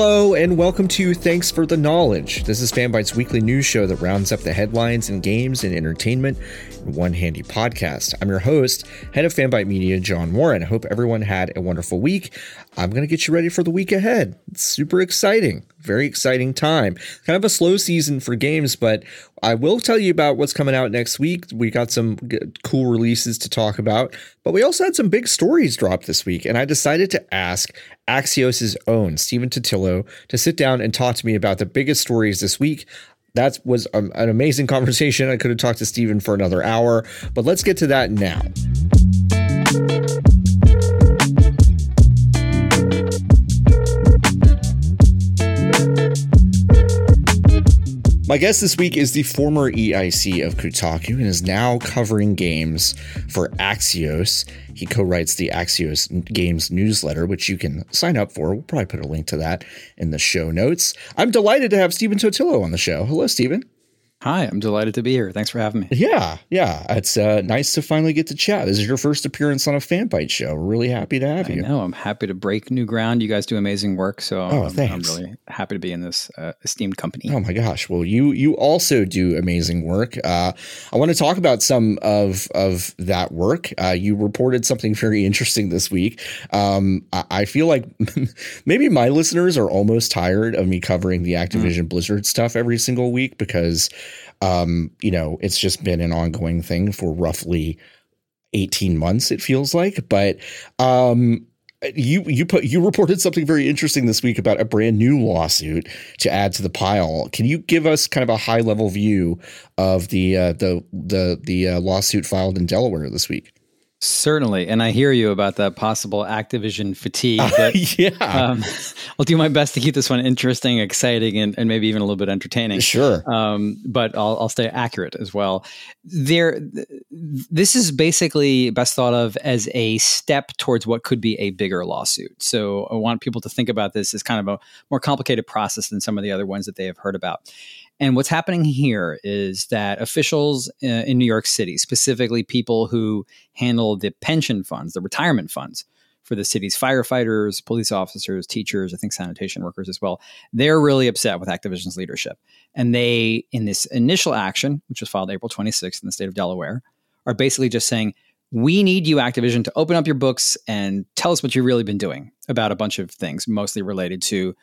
Hello, and welcome to Thanks for the Knowledge. This is Fanbyte's weekly news show that rounds up the headlines and games and entertainment in one handy podcast. I'm your host, head of Fanbyte Media, John Warren. I hope everyone had a wonderful week. I'm going to get you ready for the week ahead. It's super exciting, very exciting time. Kind of a slow season for games, but I will tell you about what's coming out next week. We got some cool releases to talk about, but we also had some big stories drop this week. And I decided to ask Axios' own Stephen Totilo to sit down and talk to me about the biggest stories this week. That was an amazing conversation. I could have talked to Stephen for another hour, but let's get to that now. My guest this week is the former EIC of Kotaku and is now covering games for Axios. He co writes the Axios Games newsletter, which you can sign up for. We'll probably put a link to that in the show notes. I'm delighted to have Stephen Totilo on the show. Hello, Stephen. Hi, I'm delighted to be here. Thanks for having me. Yeah, yeah. It's uh, nice to finally get to chat. This is your first appearance on a Fanbyte show. We're really happy to have I you. know. I'm happy to break new ground. You guys do amazing work, so oh, I'm, thanks. I'm really happy to be in this uh, esteemed company. Oh my gosh! Well, you you also do amazing work. Uh, I want to talk about some of of that work. Uh, you reported something very interesting this week. Um, I, I, feel like maybe my listeners are almost tired of me covering the Activision mm. Blizzard stuff every single week because um, you know, it's just been an ongoing thing for roughly 18 months, it feels like. But um, you you put you reported something very interesting this week about a brand new lawsuit to add to the pile. Can you give us kind of a high level view of the uh, the the the uh, lawsuit filed in Delaware this week? Certainly, and I hear you about the possible Activision fatigue. But, yeah, um, I'll do my best to keep this one interesting, exciting, and, and maybe even a little bit entertaining. Sure, um, but I'll, I'll stay accurate as well. There, this is basically best thought of as a step towards what could be a bigger lawsuit. So I want people to think about this as kind of a more complicated process than some of the other ones that they have heard about. And what's happening here is that officials uh, in New York City, specifically people who handle the pension funds, the retirement funds for the city's firefighters, police officers, teachers, I think sanitation workers as well, they're really upset with Activision's leadership. And they, in this initial action, which was filed April 26th in the state of Delaware, are basically just saying, we need you, Activision, to open up your books and tell us what you've really been doing about a bunch of things, mostly related to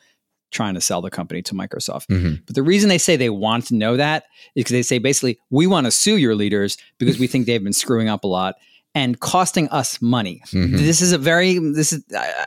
trying to sell the company to Microsoft. Mm-hmm. But the reason they say they want to know that is because they say basically, we want to sue your leaders because we think they've been screwing up a lot and costing us money. Mm-hmm. This is a very, this is,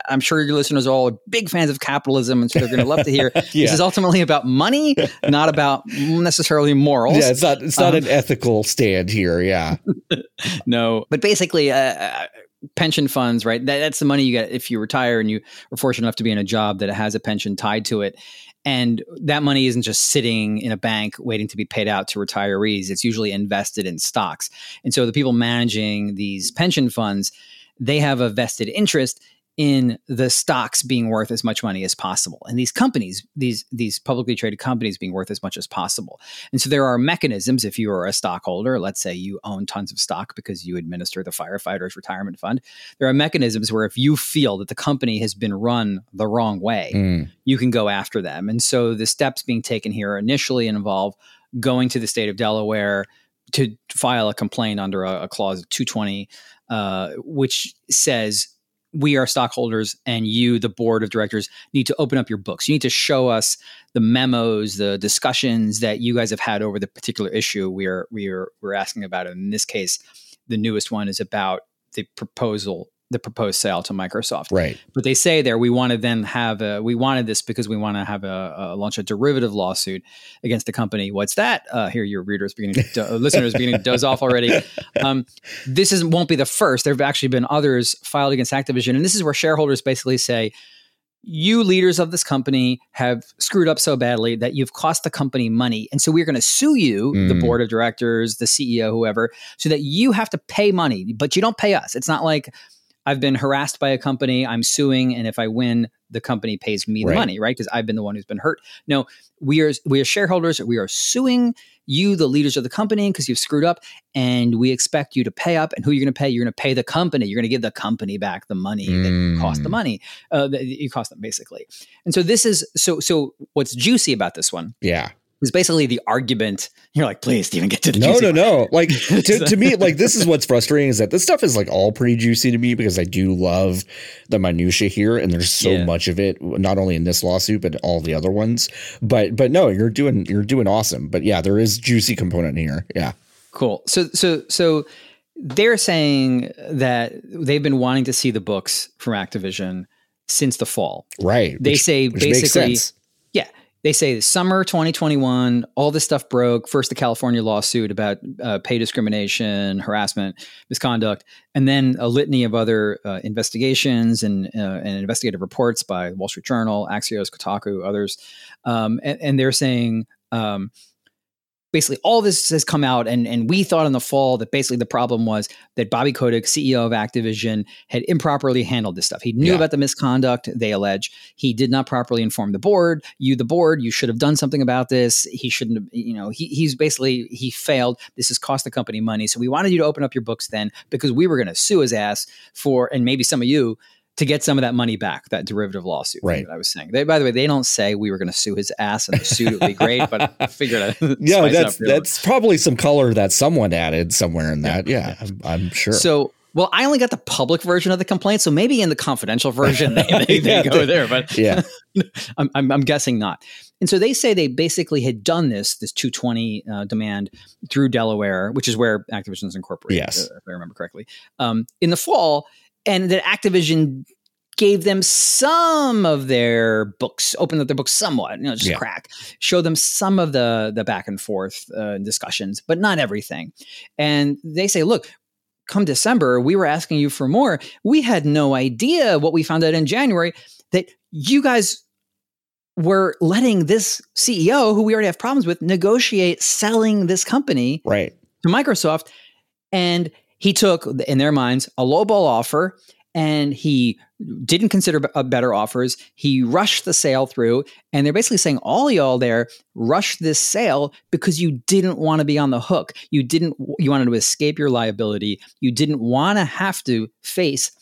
I'm sure your listeners are all big fans of capitalism, and so they're going to love to hear. yeah. This is ultimately about money, not about necessarily morals. Yeah, it's not, it's not um, an ethical stand here. Yeah. no, but basically, uh, uh pension funds, right? That, that's the money you get if you retire and you are fortunate enough to be in a job that has a pension tied to it. And that money isn't just sitting in a bank waiting to be paid out to retirees. It's usually invested in stocks. And so the people managing these pension funds, they have a vested interest in the stocks being worth as much money as possible. And these companies these these publicly traded companies being worth as much as possible. And so there are mechanisms if you are a stockholder let's say you own tons of stock because you administer the firefighters retirement fund there are mechanisms where if you feel that the company has been run the wrong way mm. you can go after them. And so the steps being taken here initially involve going to the state of delaware to file a complaint under a, a clause 220 uh, which says we are stockholders and you, the board of directors, need to open up your books. You need to show us the memos, the discussions that you guys have had over the particular issue we are we are we're asking about. And in this case, the newest one is about the proposal the proposed sale to Microsoft. Right. But they say there we want to then have a we wanted this because we want to have a, a launch a derivative lawsuit against the company. What's that? Uh, here, your readers beginning, to, uh, listeners beginning to doze off already. Um, this isn't won't be the first. There have actually been others filed against Activision, and this is where shareholders basically say. You leaders of this company have screwed up so badly that you've cost the company money. And so we're going to sue you, mm. the board of directors, the CEO, whoever, so that you have to pay money, but you don't pay us. It's not like I've been harassed by a company, I'm suing, and if I win, the company pays me the right. money, right? Because I've been the one who's been hurt. No, we are we are shareholders. We are suing you, the leaders of the company, because you've screwed up, and we expect you to pay up. And who you're going to pay? You're going to pay the company. You're going to give the company back the money mm. that cost the money. Uh, that you cost them basically. And so this is so so. What's juicy about this one? Yeah is basically the argument. You're like, please, Stephen, get to the no, no, no. Like to, to me, like this is what's frustrating is that this stuff is like all pretty juicy to me because I do love the minutia here, and there's so yeah. much of it, not only in this lawsuit but all the other ones. But but no, you're doing you're doing awesome. But yeah, there is juicy component here. Yeah, cool. So so so they're saying that they've been wanting to see the books from Activision since the fall. Right. They which, say basically they say the summer 2021 all this stuff broke. First the california lawsuit about uh, pay discrimination harassment misconduct and then a litany of other uh, investigations and, uh, and investigative reports by wall street journal axios kotaku others. Um, and, and, they're saying um, basically all this has come out and, and we thought in the fall that basically the problem was that bobby kotick ceo of activision had improperly handled this stuff. He knew yeah. about the misconduct they allege. He did not properly inform the board. You the board you should have done something about this. He shouldn't have you know he, he's basically he failed. This has cost the company money. So we wanted you to open up your books then because we were going to sue his ass for and maybe some of you to get some of that money back, that derivative lawsuit. Right. I was saying. They, by the way, they don't say we were going to sue his ass and the suit would be great, but I figured I'd yeah, that's that's probably some color that someone added somewhere in that. Yeah, yeah I'm, I'm, sure. So. Well, I only got the public version of the complaint, so maybe in the confidential version they, they, they yeah, go there. But yeah, I'm, I'm, I'm, guessing not. And so they say they basically had done this this 220 uh, demand through Delaware, which is where Activision is incorporated. Yes, if I remember correctly, um, in the fall, and that Activision gave them some of their books, opened up their books somewhat, you know, just yeah. crack, show them some of the the back and forth uh, discussions, but not everything. And they say, look, come December, we were asking you for more. We had no idea what we found out in January that you guys were letting this CEO, who we already have problems with, negotiate selling this company right. to Microsoft. And he took, in their minds, a lowball offer and he didn't consider uh, better offers. He rushed the sale through, and they're basically saying, all y'all there rushed this sale because you didn't want to be on the hook. You didn't. You wanted to escape your liability. You didn't want to have to face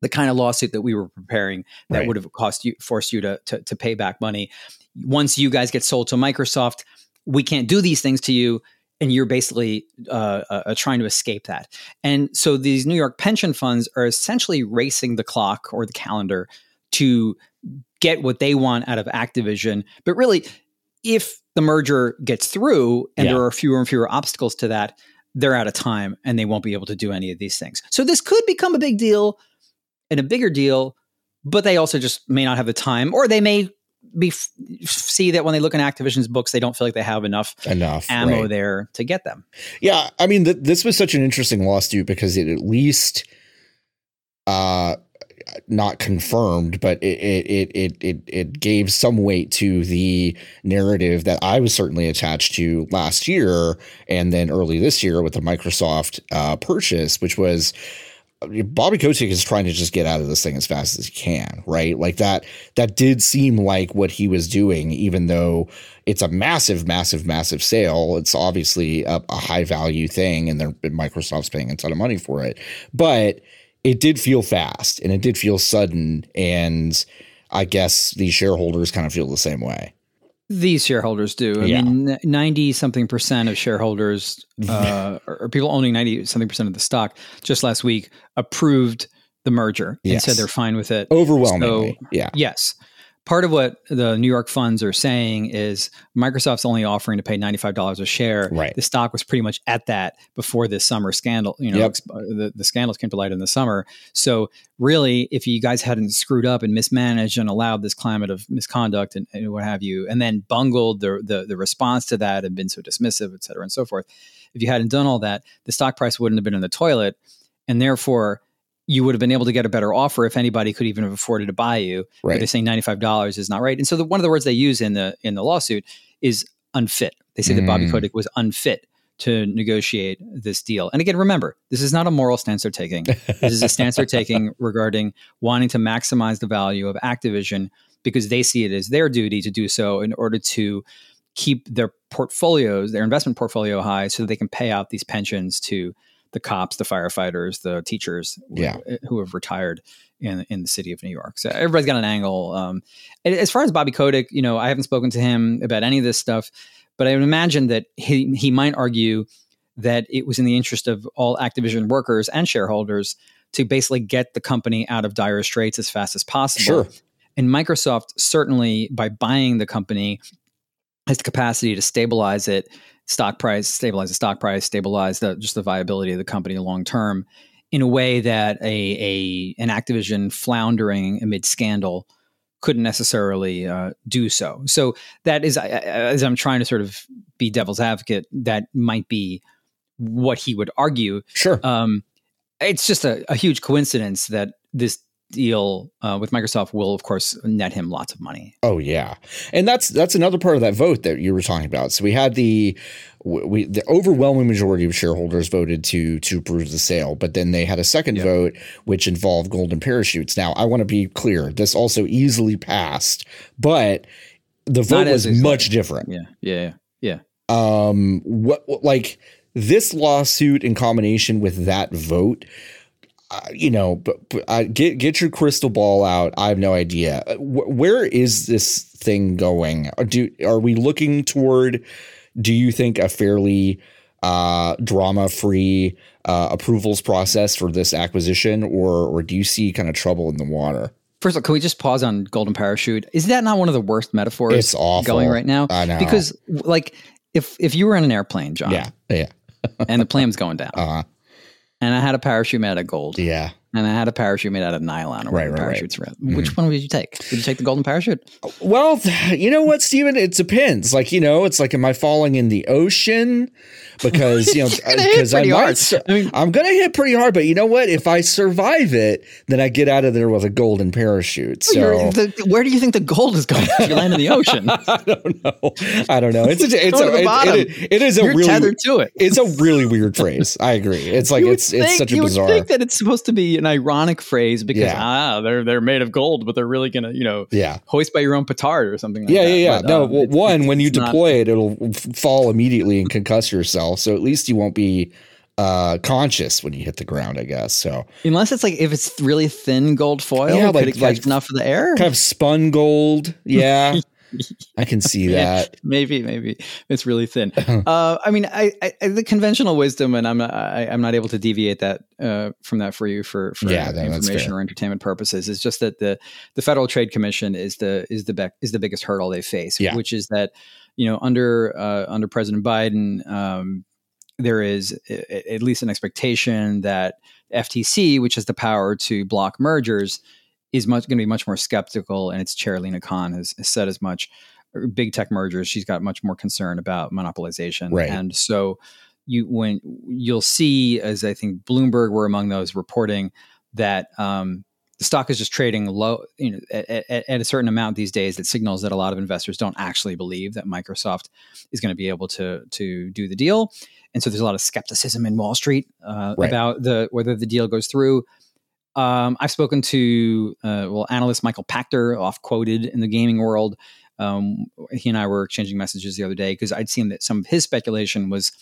the kind of lawsuit that we were preparing that right. would have cost you, forced you to, to to pay back money. Once you guys get sold to Microsoft, we can't do these things to you and you're basically uh, uh, uh, trying to escape that. And so these New York pension funds are essentially racing the clock or the calendar to get what they want out of Activision. But really, if the merger gets through and yeah. there are fewer and fewer obstacles to that, they're out of time and they won't be able to do any of these things. So this could become a big deal and a bigger deal, but they also just may not have the time or they may be see that when they look in Activision's books, they don't feel like they have enough enough ammo right. there to get them. Yeah, I mean, th- this was such an interesting lawsuit because it at least, uh, not confirmed, but it it it it it gave some weight to the narrative that I was certainly attached to last year and then early this year with the Microsoft uh, purchase, which was Bobby Kotick is trying to just get out of this thing as fast as he can, right? Like that that did seem like what he was doing, even though it's a massive, massive, massive sale. It's obviously a, a high value thing, and Microsoft's paying a ton of money for it. But it did feel fast and it did feel sudden, and I guess these shareholders kind of feel the same way. These shareholders do. I yeah. mean, 90 something percent of shareholders, uh, or people owning 90 something percent of the stock just last week approved the merger, Yes. and said they're fine with it. Overwhelmingly, So- yeah. Yes. Part of what the New York funds are saying is Microsoft's only offering to pay $95 a share. Right. The stock was pretty much at that before this summer scandal, you know, Yep. the, the scandals came to light in the summer. So really, if you guys hadn't screwed up and mismanaged and allowed this climate of misconduct and, and what have you, and then bungled the, the, the response to that and been so dismissive, et cetera, and so forth, if you hadn't done all that, the stock price wouldn't have been in the toilet. And therefore, you would have been able to get a better offer if anybody could even have afforded to buy you. But Right. they're saying ninety five dollars is not right. And so the, one of the words they use in the in the lawsuit is unfit. They say that Bobby Mm. Kotick was unfit to negotiate this deal. And again, remember, this is not a moral stance they're taking. This is a stance they're taking regarding wanting to maximize the value of Activision because they see it as their duty to do so in order to keep their portfolios, their investment portfolio high so that they can pay out these pensions to the cops, the firefighters, the teachers Yeah. who, who have retired in in the city of New York. So everybody's got an angle. Um, as far as Bobby Kotick, you know, I haven't spoken to him about any of this stuff, but I would imagine that he he might argue that it was in the interest of all Activision workers and shareholders to basically get the company out of dire straits as fast as possible. Sure. And Microsoft certainly, by buying the company, has the capacity to stabilize it, stock price, stabilize the stock price, stabilize the just the viability of the company long term, in a way that a a an Activision floundering amid scandal couldn't necessarily uh, do so. So that is, as I'm trying to sort of be devil's advocate, that might be what he would argue. Sure. Um, it's just a, a huge coincidence that this deal uh, with Microsoft will, of course, net him lots of money. Oh yeah, and that's that's another part of that vote that you were talking about. So we had the we the overwhelming majority of shareholders voted to to approve the sale, but then they had a second Yeah. vote which involved golden parachutes. Now I want to be clear: this also easily passed, but the vote was easily. much different. Yeah, yeah, yeah. um what like this lawsuit in combination with that vote you know but, but uh, get get your crystal ball out i have no idea Uh, wh- where is this thing going Uh, do are we looking toward do you think a fairly uh drama free uh approvals process for this acquisition or or do you see kind of trouble in the water First of all, can we just pause on golden parachute? Is that not one of the worst metaphors It's awful. going right now? I know. Because, like, if if you were in an airplane, John, yeah yeah and the plane's going down, uh and I had a parachute made out of gold, yeah and I had a parachute made out of nylon, or Right, right, right. parachutes were. Which mm-hmm. one would you take? Did you take the golden parachute? Uh, well, you know what, Stephen? It depends. Like, you know, it's like, am I falling in the ocean? Because, you know, You're gonna uh, hit because I pretty might, hard. I mean- I'm going to hit pretty hard, but you know what? If I survive it, then I get out of there with a golden parachute. So the- where do you think the gold is going if you land in the ocean? I don't know. I don't know. It's a, it's a, it- it- it is a You're really, tethered to it. it's a really weird phrase. I agree. It's like, You would it's, it's think- such a you bizarre. would think that it's supposed to be an ironic phrase because Yeah. ah, they're they're made of gold, but they're really gonna you know yeah. hoist by your own petard or something. like Yeah, that. yeah, yeah. But, no, uh, well, it's- one, it's- when you it's not- deploy it, it'll fall immediately and concuss yourself. So at least you won't be uh, conscious when you hit the ground, I guess. So unless it's like if it's really thin gold foil, Yeah, could like- like enough of the air? kind of spun gold. Yeah, I can see Yeah. that. maybe, maybe it's really thin. uh, I mean, I, I, the conventional wisdom, and I'm not, I, I'm not able to deviate that uh, from that for you for, for Yeah, no, information or entertainment purposes. Is just that the the Federal Trade Commission is the is the bec- is the biggest hurdle they face, Yeah. which is that you know under uh, under President Biden. Um, there is a- at least an expectation that FTC, which has the power to block mergers, is much going to be much more skeptical, and its chair Lina Khan has, has said as much. Big tech mergers, she's got much more concern about monopolization, Right. and so you when you'll see, as I think Bloomberg were among those reporting that um, the stock is just trading low, you know, at, at, at a certain amount these days. That signals that a lot of investors don't actually believe that Microsoft is going to be able to to do the deal, and so there's a lot of skepticism in Wall Street uh, Right. about the whether the deal goes through. Um, I've spoken to uh, well analyst Michael Pachter, off quoted in the gaming world. Um, he and I were exchanging messages the other day because I'd seen that some of his speculation was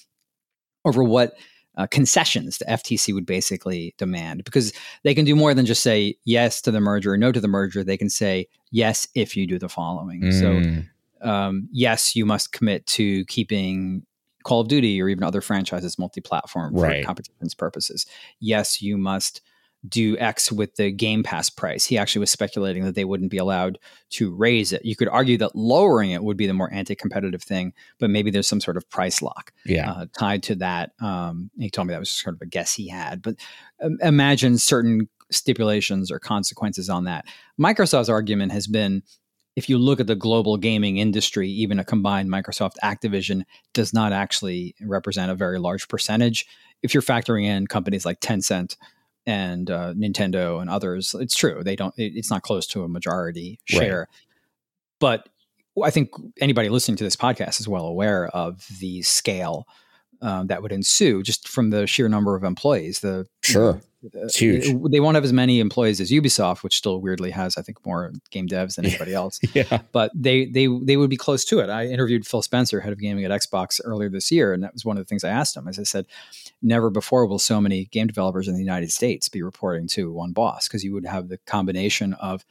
over what uh, concessions the FTC would basically demand because they can do more than just say yes to the merger or no to the merger. They can say yes if you do the following. So Mm, um, yes, you must commit to keeping Call of Duty or even other franchises multi-platform for Right. competition's purposes. Yes, you must do X with the Game Pass price. He actually was speculating that they wouldn't be allowed to raise it. You could argue that lowering it would be the more anti-competitive thing, but maybe there's some sort of price lock yeah. uh, tied to that. Um, he told me that was sort of a guess he had, but um, imagine certain stipulations or consequences on that. Microsoft's argument has been if you look at the global gaming industry, even a combined Microsoft Activision does not actually represent a very large percentage. If you're factoring in companies like Tencent and uh, Nintendo and others, it's true they don't. It, it's not close to a majority share, right. but I think anybody listening to this podcast is well aware of the scale um, that would ensue just from the sheer number of employees. The sure, it's huge. It, they won't have as many employees as Ubisoft, which still weirdly has, I think, more game devs than anybody else. yeah, but they they they would be close to it. I interviewed Phil Spencer, head of gaming at Xbox, earlier this year, and that was one of the things I asked him. As I said, never before will so many game developers in the United States be reporting to one boss because you would have the combination of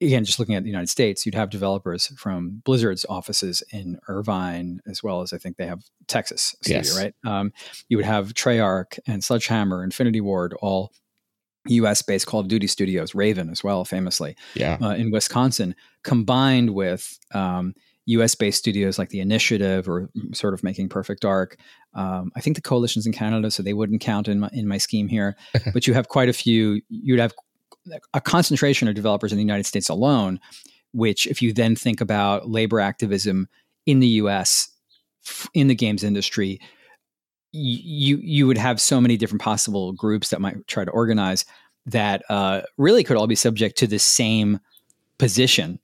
again, just looking at the United States, you'd have developers from Blizzard's offices in Irvine, as well as I think they have Texas studio, yes. right? Um, you would have Treyarch and Sledgehammer, Infinity Ward, all U.S. based Call of Duty studios, Raven as well, famously, yeah, uh, in Wisconsin, combined with um, U.S. based studios like the Initiative or sort of making Perfect Dark. Um, I think the Coalition's in Canada, so they wouldn't count in my in my scheme here. but you have quite a few. You'd have a concentration of developers in the United States alone, which, if you then think about labor activism in the US in the games industry, you you would have so many different possible groups that might try to organize that uh, really could all be subject to the same position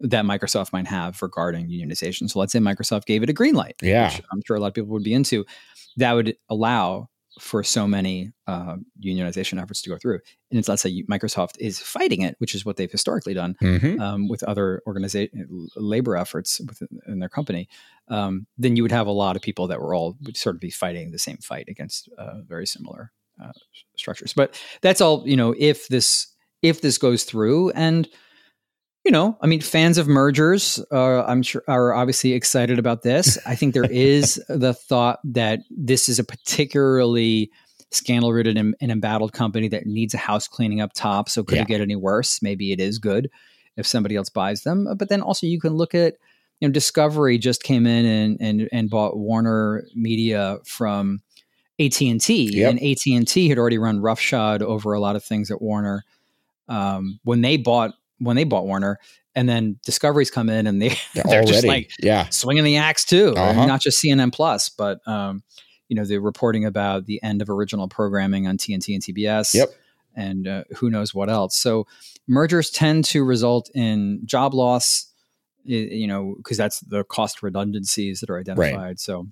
that Microsoft might have regarding unionization. So let's say Microsoft gave it a green light, yeah. I'm sure a lot of people would be into. That would allow for so many uh, unionization efforts to go through. And it's let's say Microsoft is fighting it, which is what they've historically done mm-hmm. um, with other organization labor efforts within their company. Um, then you would have a lot of people that were all would sort of be fighting the same fight against uh, very similar uh, structures. But that's all you know. If this if this goes through and you know, I mean, fans of mergers, uh, I'm sure, are obviously excited about this. I think there is the thought that this is a particularly scandal ridden and, and, embattled company that needs a house cleaning up top. So, could yeah. it get any worse? Maybe it is good if somebody else buys them. But then also, you can look at, you know, Discovery just came in and and, and bought Warner Media from AT and T, and AT and T had already run roughshod over a lot of things at Warner. Um, when they bought when they bought Warner, and then Discovery's come in and they they're, they're just like yeah swinging the axe too, uh-huh. not just CNN Plus, but um, you know the reporting about the end of original programming on TNT and TBS. Yep. And uh, who knows what else? So mergers tend to result in job loss, you know, because that's the cost redundancies that are identified. Right. So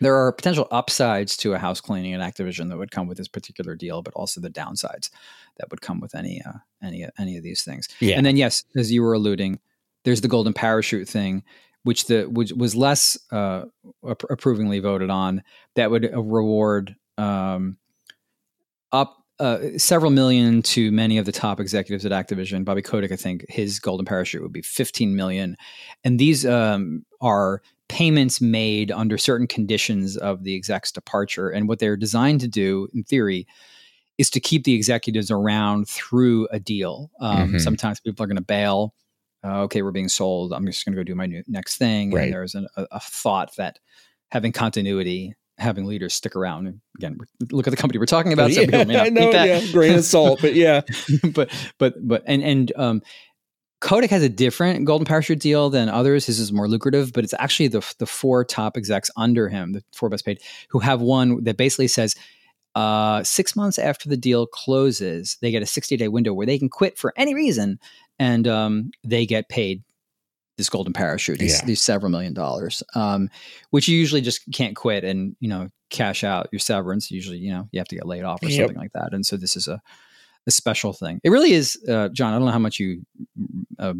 there are potential upsides to a house cleaning at Activision that would come with this particular deal, but also the downsides that would come with any uh, any any of these things. Yeah. And then yes, as you were alluding, there's the golden parachute thing, which the which was less uh, approvingly voted on. That would uh, reward um, up uh, several million to many of the top executives at Activision. Bobby Kotick, I think, his golden parachute would be 15 million, and these um, are payments made under certain conditions of the exec's departure. And what they're designed to do, in theory, is to keep the executives around through a deal. Um, mm-hmm. Sometimes people are going to bail. Uh, okay, we're being sold. I'm just going to go do my new, next thing. Right. And there's an, a, a, thought that having continuity, having leaders stick around. And again, look at the company we're talking about. Some yeah, I know, yeah, grain of salt, but yeah, but but but and and um, Kotick has a different golden parachute deal than others. His is more lucrative, but it's actually the the four top execs under him, the four best paid, who have one that basically says uh, six months after the deal closes, they get a 60 day window where they can quit for any reason and um, they get paid this golden parachute, these, yeah. these several million dollars, um, which you usually just can't quit and, you know, cash out your severance. Usually, you know, you have to get laid off or yep. something like that. And so this is a, a special thing. It really is, uh, John. I don't know how much you uh,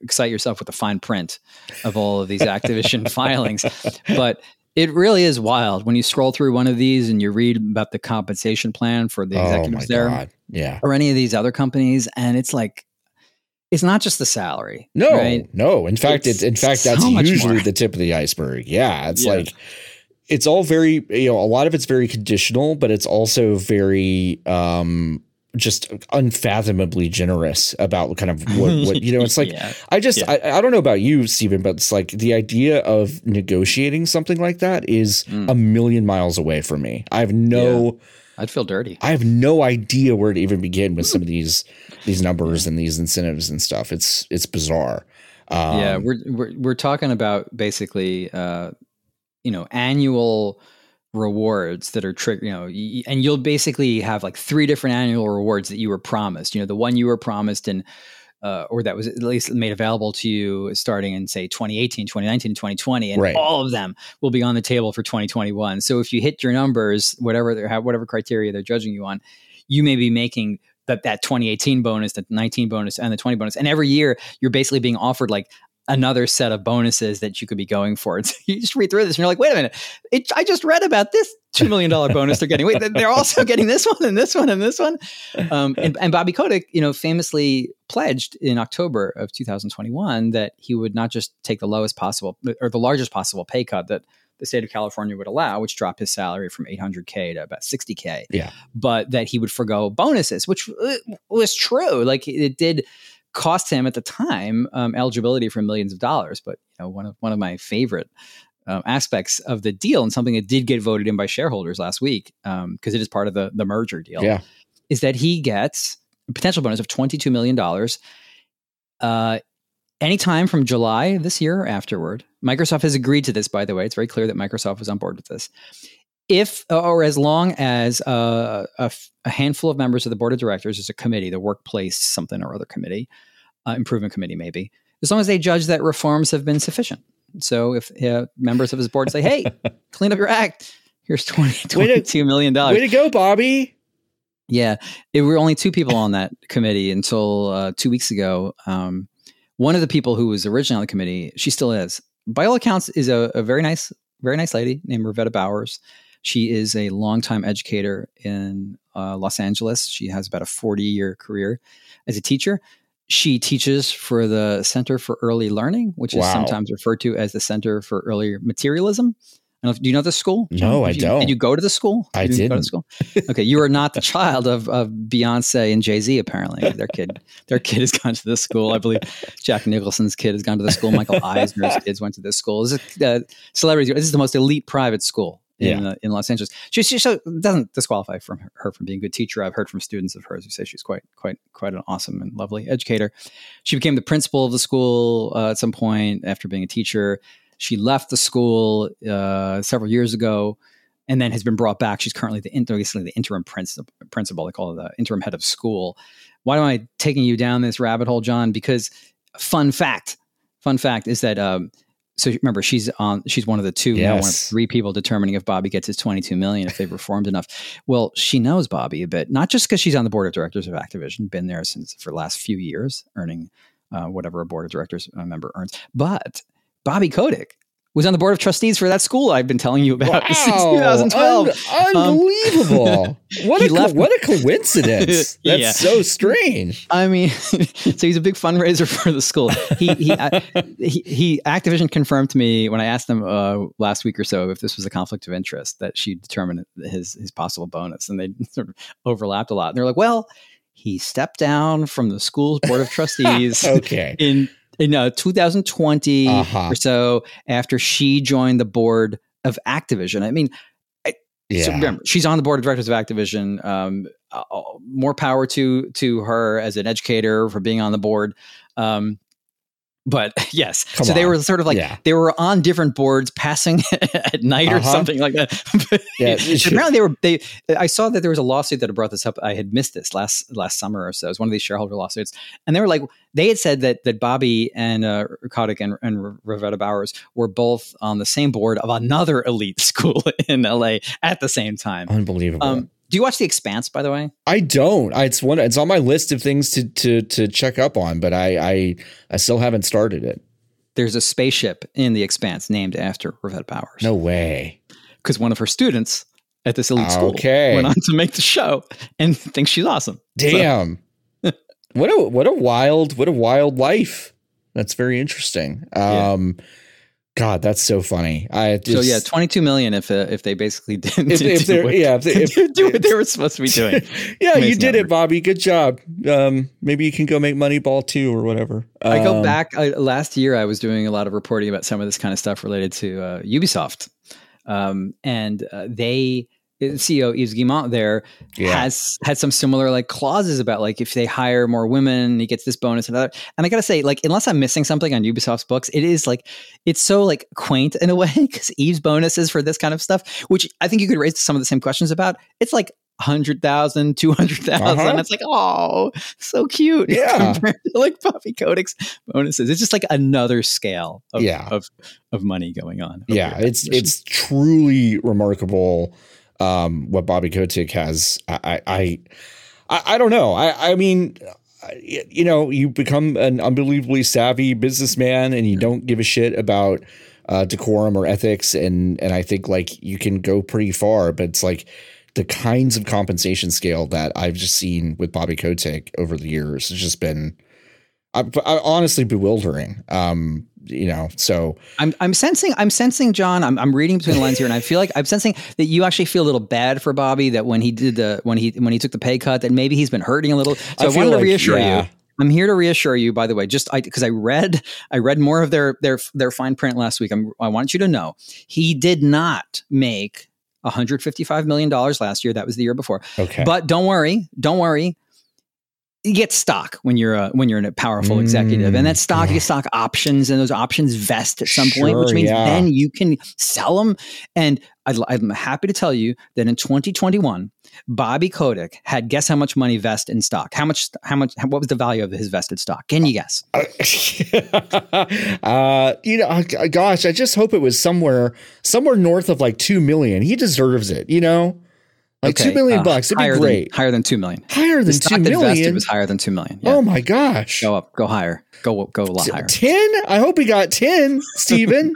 excite yourself with the fine print of all of these Activision filings, but it really is wild when you scroll through one of these and you read about the compensation plan for the oh executives oh there, God. yeah, or any of these other companies, and it's like it's not just the salary. No, right? no. In fact, it's, it's in fact that's so usually the tip of the iceberg. Yeah, it's yeah. like it's all very you know a lot of it's very conditional, but it's also very um just unfathomably generous about kind of what, what you know. It's like Yeah. I just Yeah. I, I don't know about you, Stephen, but it's like the idea of negotiating something like that is Mm. a million miles away from me. I have no I'd feel dirty. I have no idea where to even begin with some of these these numbers and these incentives and stuff. It's it's bizarre. Um, yeah, we're, we're we're talking about basically, uh, you know, annual rewards that are trigger. You know, and you'll basically have like three different annual rewards that you were promised. You know, the one you were promised and. Uh, or that was at least made available to you starting in say 2018 2019 2020 and Right. all of them will be on the table for 2021 so if you hit your numbers whatever they have whatever criteria they're judging you on you may be making that that 2018 bonus, the 19 bonus, and the 20 bonus, and every year you're basically being offered like another set of bonuses that you could be going for. And so you just read through this and you're like, wait a minute, it, I just read about this $2 million bonus they're getting. Wait, they're also getting this one and this one and this one. Um, and, and Bobby Kotick, you know, famously pledged in October of 2021 that he would not just take the lowest possible or the largest possible pay cut that the state of California would allow, which dropped his salary from 800K to about 60K Yeah. but that he would forego bonuses, which uh, was true. Like it did cost him at the time um, eligibility for millions of dollars. But you know, one of one of my favorite um, aspects of the deal, and something that did get voted in by shareholders last week, because it is part of the the merger deal, Yeah. is that he gets a potential bonus of twenty two million dollars. Uh, anytime from July this year or afterward. Microsoft has agreed to this, by the way. It's very clear that Microsoft was on board with this if or as long as uh, a, f- a handful of members of the board of directors is a committee, the workplace something or other committee, uh, improvement committee maybe, as long as they judge that reforms have been sufficient. So if uh, members of his board say, "Hey, clean up your act," here's 20, Way to- 22 million dollars. Way to go, Bobby. Yeah, there were only two people on that committee until uh, two weeks ago. Um, one of the people who was originally on the committee, she still is, by all accounts, is a, a very nice, very nice lady named Reveta Bowers. She is a longtime educator in uh, Los Angeles. She has about a 40 year career as a teacher. She teaches for the Center for Early Learning, which is sometimes referred to as the Center for Early Materialism. If- do you know the school? No, I Did you- don't. Did you go to the school? I You go to school? Okay, you are not the child of, of Beyonce and Jay Z. Apparently, their kid, their kid has gone to this school. I believe Jack Nicholson's kid has gone to the school. Michael Eisner's kids went to this school. This is uh, celebrities. This is the most elite private school in Yeah. uh, in Los Angeles. She, she so doesn't disqualify from her, her from being a good teacher. I've heard from students of hers who say she's quite quite quite an awesome and lovely educator. She became the principal of the school uh, at some point after being a teacher. She left the school uh, several years ago and then has been brought back. She's currently the basically the interim principal. Principal, they call it the interim head of school. Why am I taking you down this rabbit hole, John? Because fun fact, fun fact is that um, so remember she's on she's one of the two now one of three people determining if Bobby gets his 22 million if they've reformed enough. Well, she knows Bobby a bit, not just because she's on the board of directors of Activision, been there since for the last few years, earning uh, whatever a board of directors uh, member earns, but Bobby Kotick was on the board of trustees for that school I've been telling you about since 2012. Un- unbelievable. what, a co- what a coincidence. That's Yeah. so strange. I mean, so he's a big fundraiser for the school. He he, he he Activision confirmed to me when I asked them uh, last week or so if this was a conflict of interest that she determined his his possible bonus, and they sort of overlapped a lot. And they're like, well, he stepped down from the school's board of trustees Okay. in in uh, 2020 Uh-huh. or so after she joined the board of Activision. I mean, Yeah. so remember, she's on the board of directors of Activision. Um, uh, uh, more power to to her as an educator for being on the board. Um, but yes, Come so they were sort of like Yeah. they were on different boards, passing at night or Uh-huh. something like that. Yeah, apparently they were. They I saw that there was a lawsuit that had brought this up. I had missed this last last summer or so. It was one of these shareholder lawsuits, and they were like they had said that that Bobby and uh, Kotick and, and Reveta Bowers were both on the same board of another elite school in LA at the same time. Unbelievable. Um, do you watch The Expanse, by the way? I don't. I, it's one. It's on my list of things to to to check up on, but I I, I still haven't started it. There's a spaceship in The Expanse named after Reveta Bowers. No way. because one of her students at this elite school Okay. went on to make the show and thinks she's awesome. So- Damn. what a what a wild what a wild life. That's very interesting. Yeah. Um, Um God, that's so funny. I just, so yeah, twenty two million if uh, if they basically didn't if, if do, what, yeah, if, they, if, do what they were supposed to be doing. yeah, you did number. it, Bobby. Good job. Um, maybe you can go make Moneyball two or whatever. I go Um, back I, last year. I was doing a lot of reporting about some of this kind of stuff related to uh, Ubisoft, um, and uh, they CEO Yves Guillemot there Yeah. has had some similar like clauses about like if they hire more women, he gets this bonus and other. And I gotta say, like unless I'm missing something on Ubisoft's books, it is like it's so like quaint in a way because Yves's bonuses for this kind of stuff, which I think you could raise some of the same questions about. It's like. 100,000, 200,000. Uh-huh. It's like, oh, so cute. Yeah. Compared to like Bobby Kotick's bonuses. It's just like another scale of, Yeah. of, of money going on. yeah, it's it's truly remarkable um, what Bobby Kotick has. I I, I I don't know. I I mean. You know, you become an unbelievably savvy businessman, and you don't give a shit about uh, decorum or ethics, and and I think like you can go pretty far. But it's like the kinds of compensation scale that I've just seen with Bobby Kotick over the years has just been, I, I honestly bewildering. Um, you know, so I'm I'm sensing I'm sensing John. I'm I'm reading between the lines here, and I feel like I'm sensing that you actually feel a little bad for Bobby that when he did the when he when he took the pay cut that maybe he's been hurting a little. So I I, wanted to reassure yeah. you. I'm here to reassure you. By the way, just I because I read I read more of their their their fine print last week. I'm, I want you to know he did not make 155 million dollars last year. That was the year before. okay, But don't worry, don't worry. You get stock when you're a when you're a powerful executive, and that stock you get stock options, and those options vest at some point, which means yeah. then you can sell them. And I'd, I'm happy to tell you that in 2021, Bobby Kotick had guess how much money vest in stock. How much? How much? What was the value of his vested stock? Can you guess? uh, you know, gosh, I just hope it was somewhere, somewhere north of like two million. He deserves it. You know, like Okay, million uh, bucks. It'd be great. Than, higher than two million. higher than two million. was higher than two million. Yeah. Oh my gosh, go up, go higher, go go a lot higher. ten. I hope he got ten, Stephen.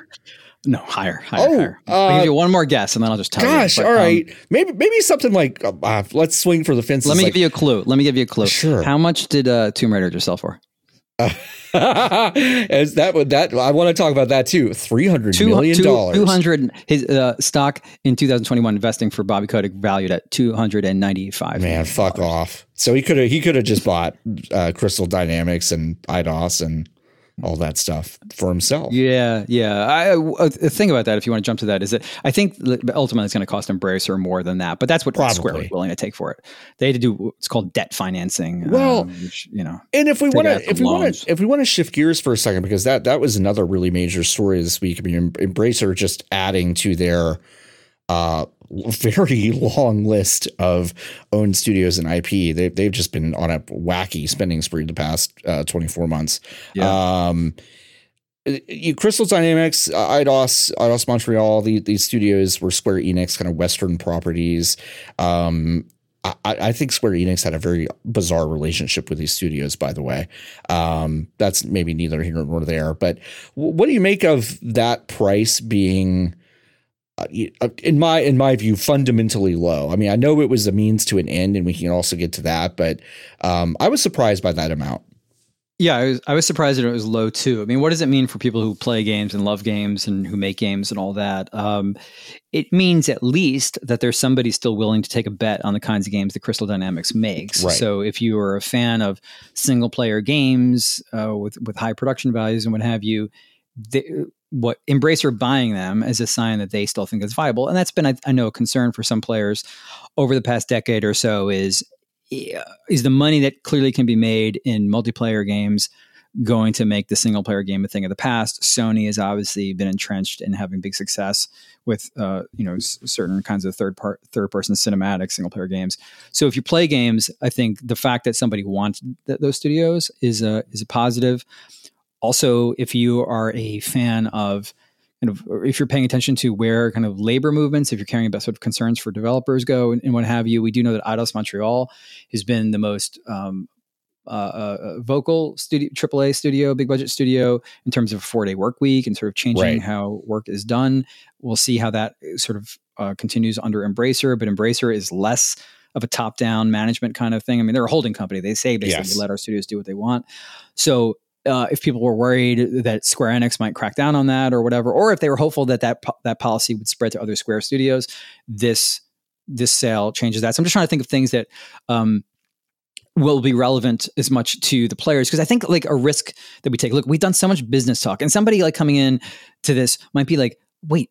No, higher, higher, Oh, higher. I'll uh, give you one more guess, and then I'll just tell gosh, you. Gosh, all right. um, maybe maybe something like uh, uh, let's swing for the fences. Let me like, give you a clue. Let me give you a clue. Sure. How much did uh, Tomb Raider just sell for? As that would that I want to talk about that too. Three hundred Two million two- dollars. 200 his uh, stock in 2021 investing for Bobby Kotick valued at 295 Man, fuck off. So he could have he could have just bought uh, Crystal Dynamics and Eidos and all that stuff for himself. Yeah, yeah. I, the thing about that, if you want to jump to that, is that I think ultimately it's going to cost Embracer more than that. But that's what Square Probably. was willing to take for it. They had to do it's called debt financing. Well, um, which, you know, And if we want to, if we want to, if we want to shift gears for a second, because that that was another really major story this week. I mean, Em- Embracer just adding to their uh, very long list of owned studios and IP. They they've just been on a wacky spending spree the past uh, twenty four months. Um, you, Crystal Dynamics, Eidos, Eidos Montreal, the, these studios were Square Enix kind of Western properties. Um, I, I think Square Enix had a very bizarre relationship with these studios, by the way. Um, that's maybe neither here nor there. But what do you make of that price being, in my in my view, fundamentally low? I mean, I know it was a means to an end, and we can also get to that. But um, I was surprised by that amount. Yeah, I was, I was surprised that it was low too. I mean, what does it mean for people who play games and love games and who make games and all that? Um, it means at least that there's somebody still willing to take a bet on the kinds of games that Crystal Dynamics makes. Right. So if you are a fan of single player games uh, with with high production values and what have you, they, what Embracer buying them is a sign that they still think it's viable, and that's been I, I know a concern for some players over the past decade or so. Is is the money that clearly can be made in multiplayer games going to make the single player game a thing of the past? Sony has obviously been entrenched in having big success with uh, you know s- certain kinds of third part third person cinematic single player games. So if you play games, I think the fact that somebody wants th- those studios is a is a positive. Also, if you are a fan of kind of, if you're paying attention to where kind of labor movements, if you're caring about sort of concerns for developers go and, and what have you, we do know that Eidos Montreal has been the most um, uh, uh, vocal studio, AAA studio, big budget studio in terms of a four day work week and sort of changing Right. how work is done. We'll see how that sort of uh, continues under Embracer, but Embracer is less of a top down management kind of thing. I mean, they're a holding company. They say basically Yes. let our studios do what they want. So uh, if people were worried that Square Enix might crack down on that or whatever, or if they were hopeful that that po- that policy would spread to other Square studios, this this sale changes that. So I'm just trying to think of things that um, will be relevant as much to the players because I think like a risk that we take. Look, we've done so much business talk, and somebody like coming in to this might be like, wait,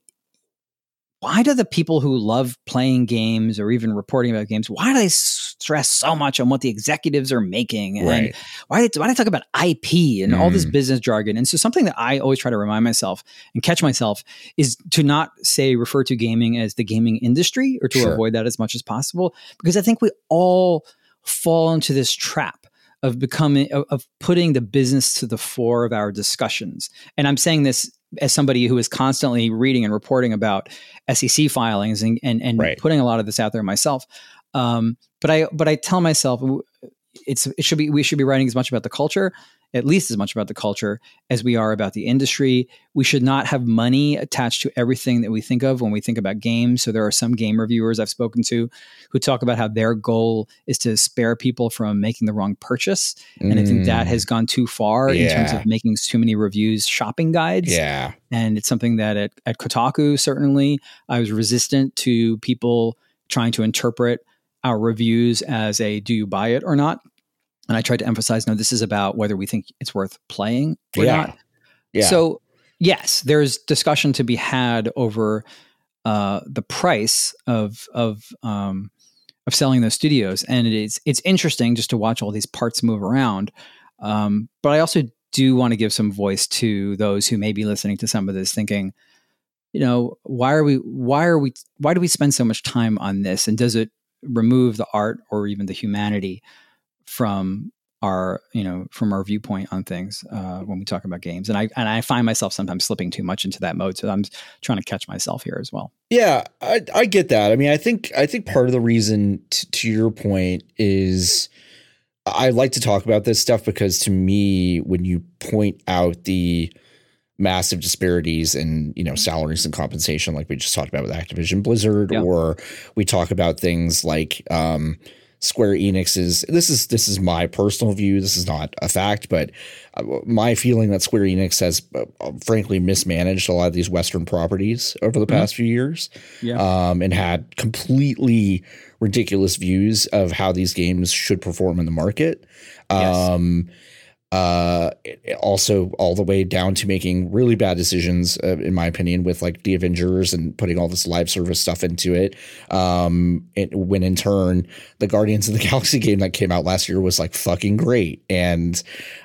why do the people who love playing games or even reporting about games why do they stress so much on what the executives are making and Right. why, why do they talk about ip and all this Mm. business jargon and so something that i always try to remind myself and catch myself is to not say refer to gaming as the gaming industry or to Sure. avoid that as much as possible because i think we all fall into this trap of becoming of, of putting the business to the fore of our discussions and i'm saying this as somebody who is constantly reading and reporting about SEC filings and and, and Right. putting a lot of this out there myself. Um, but I but I tell myself it's it should be we should be writing as much about the culture, at least as much about the culture as we are about the industry. We should not have money attached to everything that we think of when we think about games. So there are some game reviewers I've spoken to who talk about how their goal is to spare people from making the wrong purchase. And I think that Mm. has gone too far in terms of making too many reviews shopping guides yeah. and it's something that at, at Kotaku certainly I was resistant to people trying to interpret our reviews as a do you buy it or not. And I tried to emphasize no, this is about whether we think it's worth playing or Yeah. not. Yeah. So yes, there's discussion to be had over uh, the price of of um, of selling those studios, and it is it's interesting just to watch all these parts move around. Um, but I also do want to give some voice to those who may be listening to some of this, thinking, you know, why are we why are we why do we spend so much time on this, and does it remove the art or even the humanity from our you know from our viewpoint on things uh, when we talk about games and i and i find myself sometimes slipping too much into that mode so i'm trying to catch myself here as well Yeah, I, I get that. I mean, I think I think part of the reason, t- to your point, is I like to talk about this stuff because to me, when you point out the massive disparities in you know salaries and compensation, like we just talked about with Activision Blizzard, Yeah. or we talk about things like um, Square Enix's. This is this is my personal view. This is not a fact, but uh, my feeling that Square Enix has uh, uh, frankly mismanaged a lot of these Western properties over the past few years, Yeah. um, and had completely ridiculous views of how these games should perform in the market. Yes. Um, uh, also all the way down to making really bad decisions, uh, in my opinion, with like the Avengers and putting all this live service stuff into it. Um, it, when in turn, the Guardians of the Galaxy game that came out last year was like fucking great and,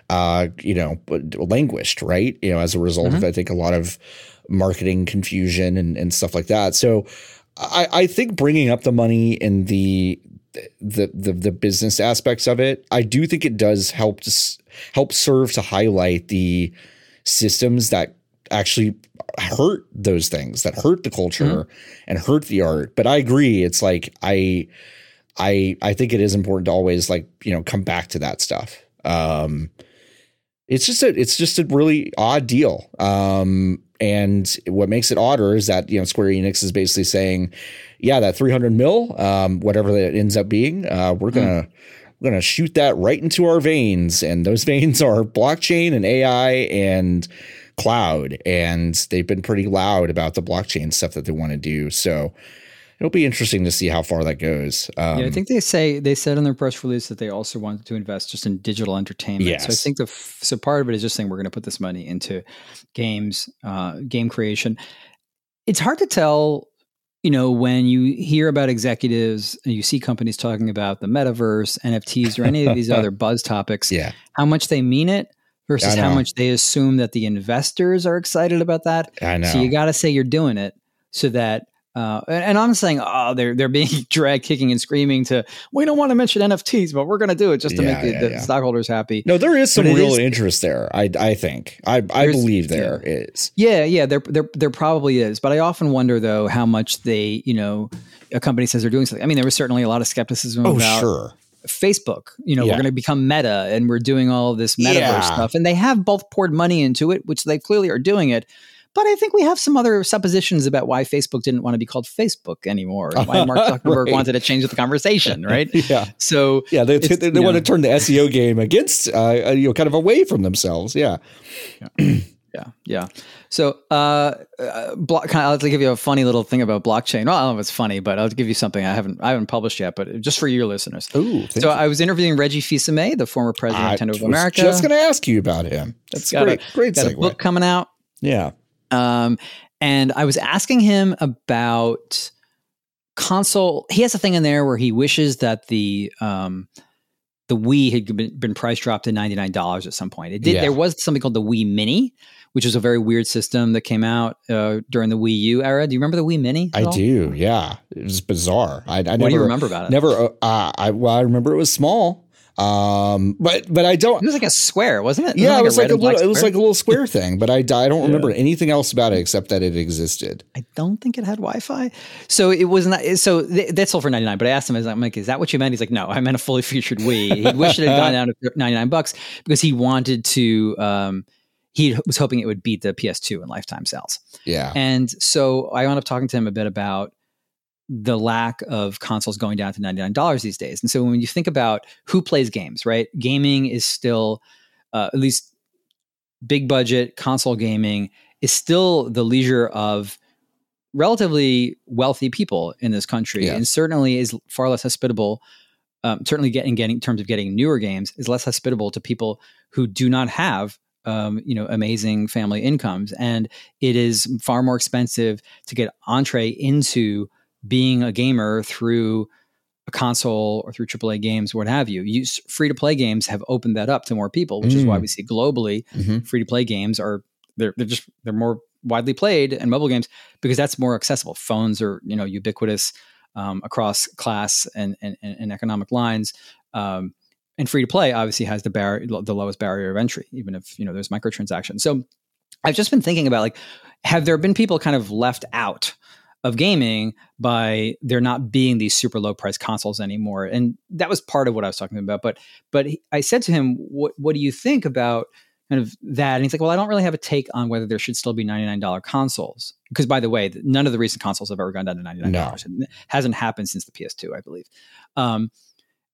uh, you know, languished, right? You know, as a result of, I think, a lot of marketing confusion and, and stuff like that. So I, I think bringing up the money and the, the the the business aspects of it, I do think it does help to help serve to highlight the systems that actually hurt those things that hurt the culture and hurt the art. But I agree, it's like I I I think it is important to always like you know come back to that stuff. Um, it's just a it's just a really odd deal. Um, and what makes it odder is that you know Square Enix is basically saying, yeah, that 300 mil, um, whatever that ends up being, uh, we're gonna we're gonna shoot that right into our veins, and those veins are blockchain and AI and cloud, and they've been pretty loud about the blockchain stuff that they want to do. So it'll be interesting to see how far that goes. Um, yeah i think they say they said in their press release that they also wanted to invest just in digital entertainment so i think the f- so part of it is just saying we're going to put this money into games uh, game creation it's hard to tell you know when you hear about executives and you see companies talking about the metaverse nfts or any of these other buzz topics yeah, how much they mean it versus how much they assume that the investors are excited about that. I know. So you got to say you're doing it so that. Uh, and, and I'm saying, oh, they're they're being dragged, kicking and screaming to. We don't want to mention NFTs, but we're going to do it just to Yeah, make the, yeah, the yeah. stockholders happy. no, there is some real is- interest there. I I think I I believe there is. Yeah, yeah, there, there, there probably is, but I often wonder though how much they, you know, a company says they're doing something. I mean, there was certainly a lot of skepticism Oh about sure. Facebook. You know, Yeah. we're going to become Meta, and we're doing all this metaverse Yeah. stuff, and they have both poured money into it, which they clearly are doing it. But I think we have some other suppositions about why Facebook didn't want to be called Facebook anymore, and why Mark Zuckerberg right. wanted to change the conversation, right? yeah. So yeah, they, they, they want to turn the SEO game against, uh, you know, kind of away from themselves. Yeah. yeah. Yeah, yeah. So, uh, uh block, kind of, I'll give you a funny little thing about blockchain. Well, I don't know if it's funny, but I'll give you something I haven't I haven't published yet, but just for your listeners. Ooh, so you. I was interviewing Reggie Fils-Aimé, the former president of Nintendo of America. Just going to ask you about him. That's got great. A, great got segue. a book coming out. Yeah. Um, and I was asking him about console. He has a thing in there where he wishes that the um, the Wii had been, been price dropped to ninety nine dollars at some point. It did. Yeah. There was something called the Wii Mini, which was a very weird system that came out uh, during the Wii U era. Do you remember the Wii Mini? I all? do. Yeah, it was bizarre. I, I what never, do you remember about it? Never. Uh, I well, I remember it was small. Um, but but I don't. It was like a square, wasn't it? yeah, it was like a, little. It was like a little square thing. But I I don't yeah. remember anything else about it except that it existed. I don't think it had Wi-Fi. So it was not. So th- that's all for ninety nine. But I asked him, I'm like, is that what you meant? He's like, no, I meant a fully featured Wii. He wished it had gone down to ninety nine bucks because he wanted to. Um, he was hoping it would beat the PS2 in lifetime sales. Yeah. And so I wound up talking to him a bit about the lack of consoles going down to $99 these days. And so when you think about who plays games, right? Gaming is still, uh, at least big budget console gaming, is still the leisure of relatively wealthy people in this country and certainly is far less hospitable. Um, certainly getting getting in terms of getting newer games is less hospitable to people who do not have um, you know amazing family incomes and it is far more expensive to get entree into being a gamer through a console or through AAA games, what have you. Use free to play games have opened that up to more people, which mm. is why mm. we see globally mm-hmm. free to play games are they're they're just they're more widely played and mobile games because that's more accessible. Phones are you know ubiquitous um, across class and, and, and economic lines. Um, and free to play obviously has the bar the lowest barrier of entry, even if you know there's microtransactions. So I've just been thinking about like, have there been people kind of left out of gaming by there not being these super low price consoles anymore. And that was part of what I was talking about. But but I said to him, "What what do you think about kind of that?" And he's like, "Well, I don't really have a take on whether there should still be ninety nine dollar consoles because, by the way, none of the recent consoles have ever gone down to ninety nine dollars. No. It hasn't happened since the PS2, I believe." Um,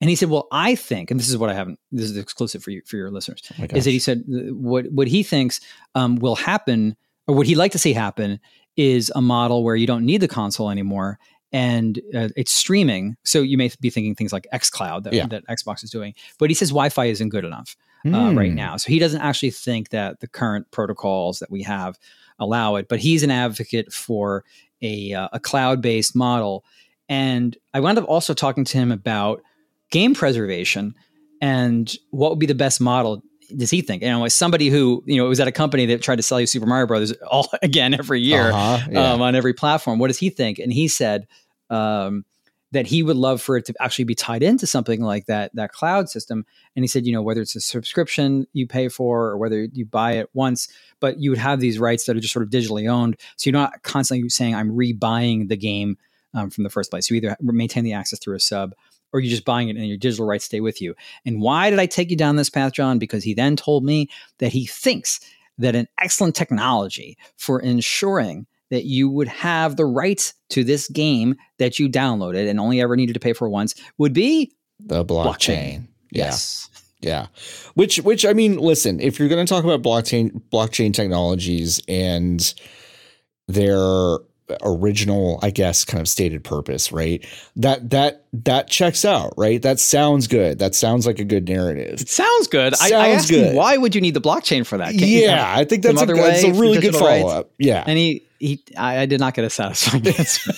and he said, "Well, I think, and this is what I haven't. This is exclusive for you for your listeners. Oh is that he said what what he thinks um, will happen, or what he'd like to see happen, is a model where you don't need the console anymore and uh, it's streaming. So you may be thinking things like xCloud that, yeah. that Xbox is doing, but he says Wi-Fi isn't good enough mm. uh, right hmm. now. So he doesn't actually think that the current protocols that we have allow it. But he's an advocate for a uh, a cloud-based model. And I wound up also talking to him about game preservation and what would be the best model does he think? You know, as somebody who you know was at a company that tried to sell you Super Mario Brothers all again every year uh-huh, yeah. um, on every platform. What does he think? And he said um, that he would love for it to actually be tied into something like that that cloud system. And he said, you know, whether it's a subscription you pay for or whether you buy it once, but you would have these rights that are just sort of digitally owned. So you're not constantly saying I'm rebuying the game um, from the first place. You either maintain the access through a sub or you're just buying it and your digital rights stay with you. And why did I take you down this path, John? Because he then told me that he thinks that an excellent technology for ensuring that you would have the rights to this game that you downloaded and only ever needed to pay for once would be the blockchain. blockchain. Yeah. Yes. Yeah. Which which I mean, listen, if you're going to talk about blockchain blockchain technologies and their original i guess kind of stated purpose right? That that that checks out right? That sounds good. That sounds like a good narrative. It sounds good. Sounds I, I asked good. him why would you need the blockchain for that? Can't yeah i think that's a, that's a really good follow-up. Yeah. And he he I, I, did not get a satisfying answer.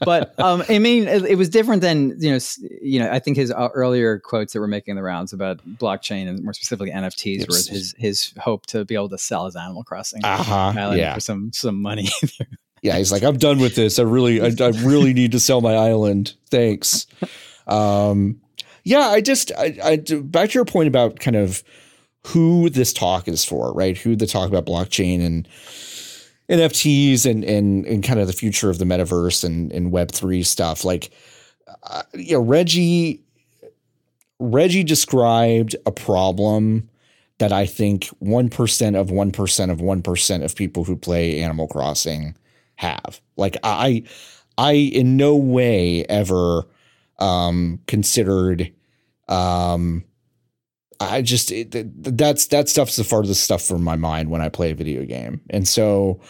But um i mean it, it, was different than you know you know i think his uh, earlier quotes that were making the rounds about blockchain and more specifically nfts yes. was his his hope to be able to sell his animal crossing uh-huh, yeah. for some some money yeah, he's like, I'm done with this. I really, I, I really need to sell my island. Thanks. Um, yeah, I just, I, I, back to your point about kind of who this talk is for, right? Who the talk about blockchain and NFTs and and and kind of the future of the metaverse and and Web three stuff. Like, uh, you know, Reggie, Reggie described a problem that I think 1% of 1% of 1% of people who play Animal Crossing have. Like I I in no way ever um considered um I just it, that's that stuff's the farthest stuff from my mind when I play a video game. And so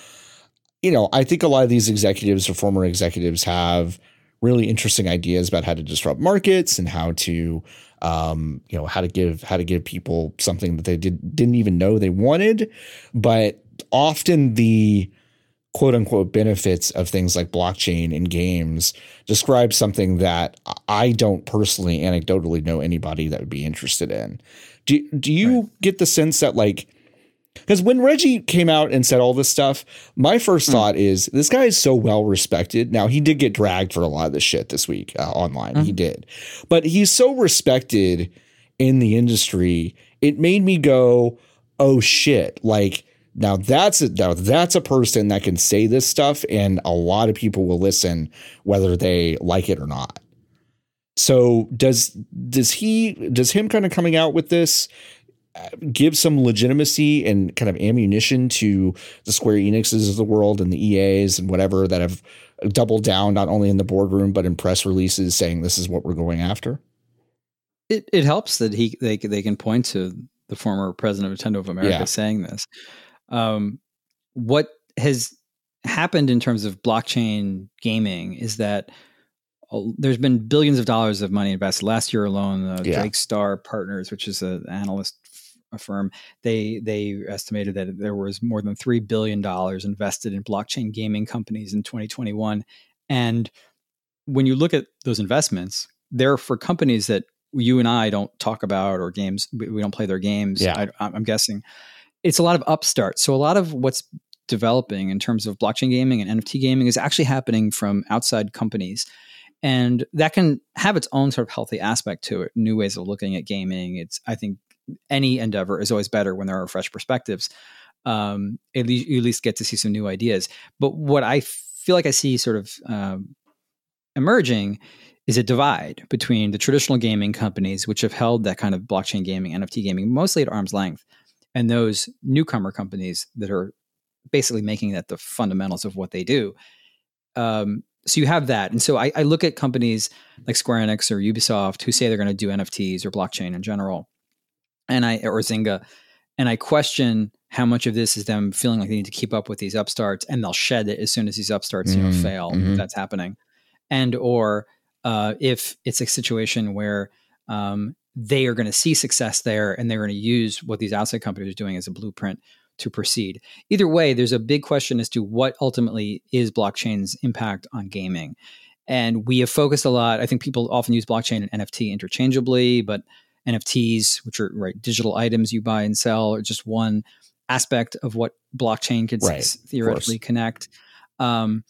you know, I think a lot of these executives or former executives have really interesting ideas about how to disrupt markets and how to um, you know how to give how to give people something that they did didn't even know they wanted but often the quote unquote benefits of things like blockchain in games describe something that I don't personally anecdotally know anybody that would be interested in. Do do you right. get the sense that like because when Reggie came out and said all this stuff, my first mm. thought is this guy is so well respected. Now he did get dragged for a lot of this shit this week uh, online. Mm. He did, but he's so respected in the industry. It made me go, "Oh shit!" Like now that's a, now that's a person that can say this stuff, and a lot of people will listen, whether they like it or not. So does does he does him kind of coming out with this uh, give some legitimacy and kind of ammunition to the Square Enixes of the world and the EAs and whatever that have doubled down not only in the boardroom but in press releases saying this is what we're going after? It it helps that he they they can point to the former president of Nintendo of America yeah. saying this. Um, what has happened in terms of blockchain gaming is that there's been billions of dollars of money invested last year alone. Uh, yeah. Drake Star Partners, which is an analyst firm, they they estimated that there was more than three billion dollars invested in blockchain gaming companies in 2021. And when you look at those investments, they're for companies that you and I don't talk about or games we don't play their games. Yeah. I, I'm guessing it's a lot of upstarts. So a lot of what's developing in terms of blockchain gaming and NFT gaming is actually happening from outside companies. And that can have its own sort of healthy aspect to it, new ways of looking at gaming. It's, I think, any endeavor is always better when there are fresh perspectives. Um, at least you at least get to see some new ideas. But what I feel like I see sort of um, emerging is a divide between the traditional gaming companies, which have held that kind of blockchain gaming, NFT gaming, mostly at arm's length, and those newcomer companies that are basically making that the fundamentals of what they do. Um, so you have that, and so I, I look at companies like Square Enix or Ubisoft who say they're going to do NFTs or blockchain in general, and I or Zynga, and I question how much of this is them feeling like they need to keep up with these upstarts, and they'll shed it as soon as these upstarts mm-hmm. you know mm-hmm. fail. Mm-hmm. That's happening, and or uh, if it's a situation where um, they are going to see success there, and they're going to use what these outside companies are doing as a blueprint to proceed. Either way, there's a big question as to what ultimately is blockchain's impact on gaming. And we have focused a lot. I think people often use blockchain and NFT interchangeably, but NFTs, which are right digital items you buy and sell, are just one aspect of what blockchain could right, theoretically connect. Um,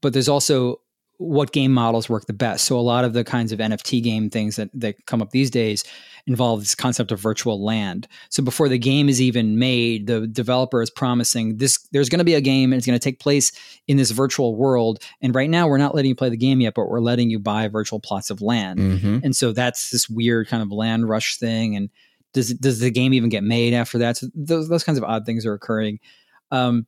but there's also what game models work the best. So a lot of the kinds of NFT game things that that come up these days involve this concept of virtual land. So before the game is even made, the developer is promising this there's going to be a game and it's going to take place in this virtual world. And right now we're not letting you play the game yet, but we're letting you buy virtual plots of land. Mm-hmm. And so that's this weird kind of land rush thing and does does the game even get made after that? So those those kinds of odd things are occurring. Um,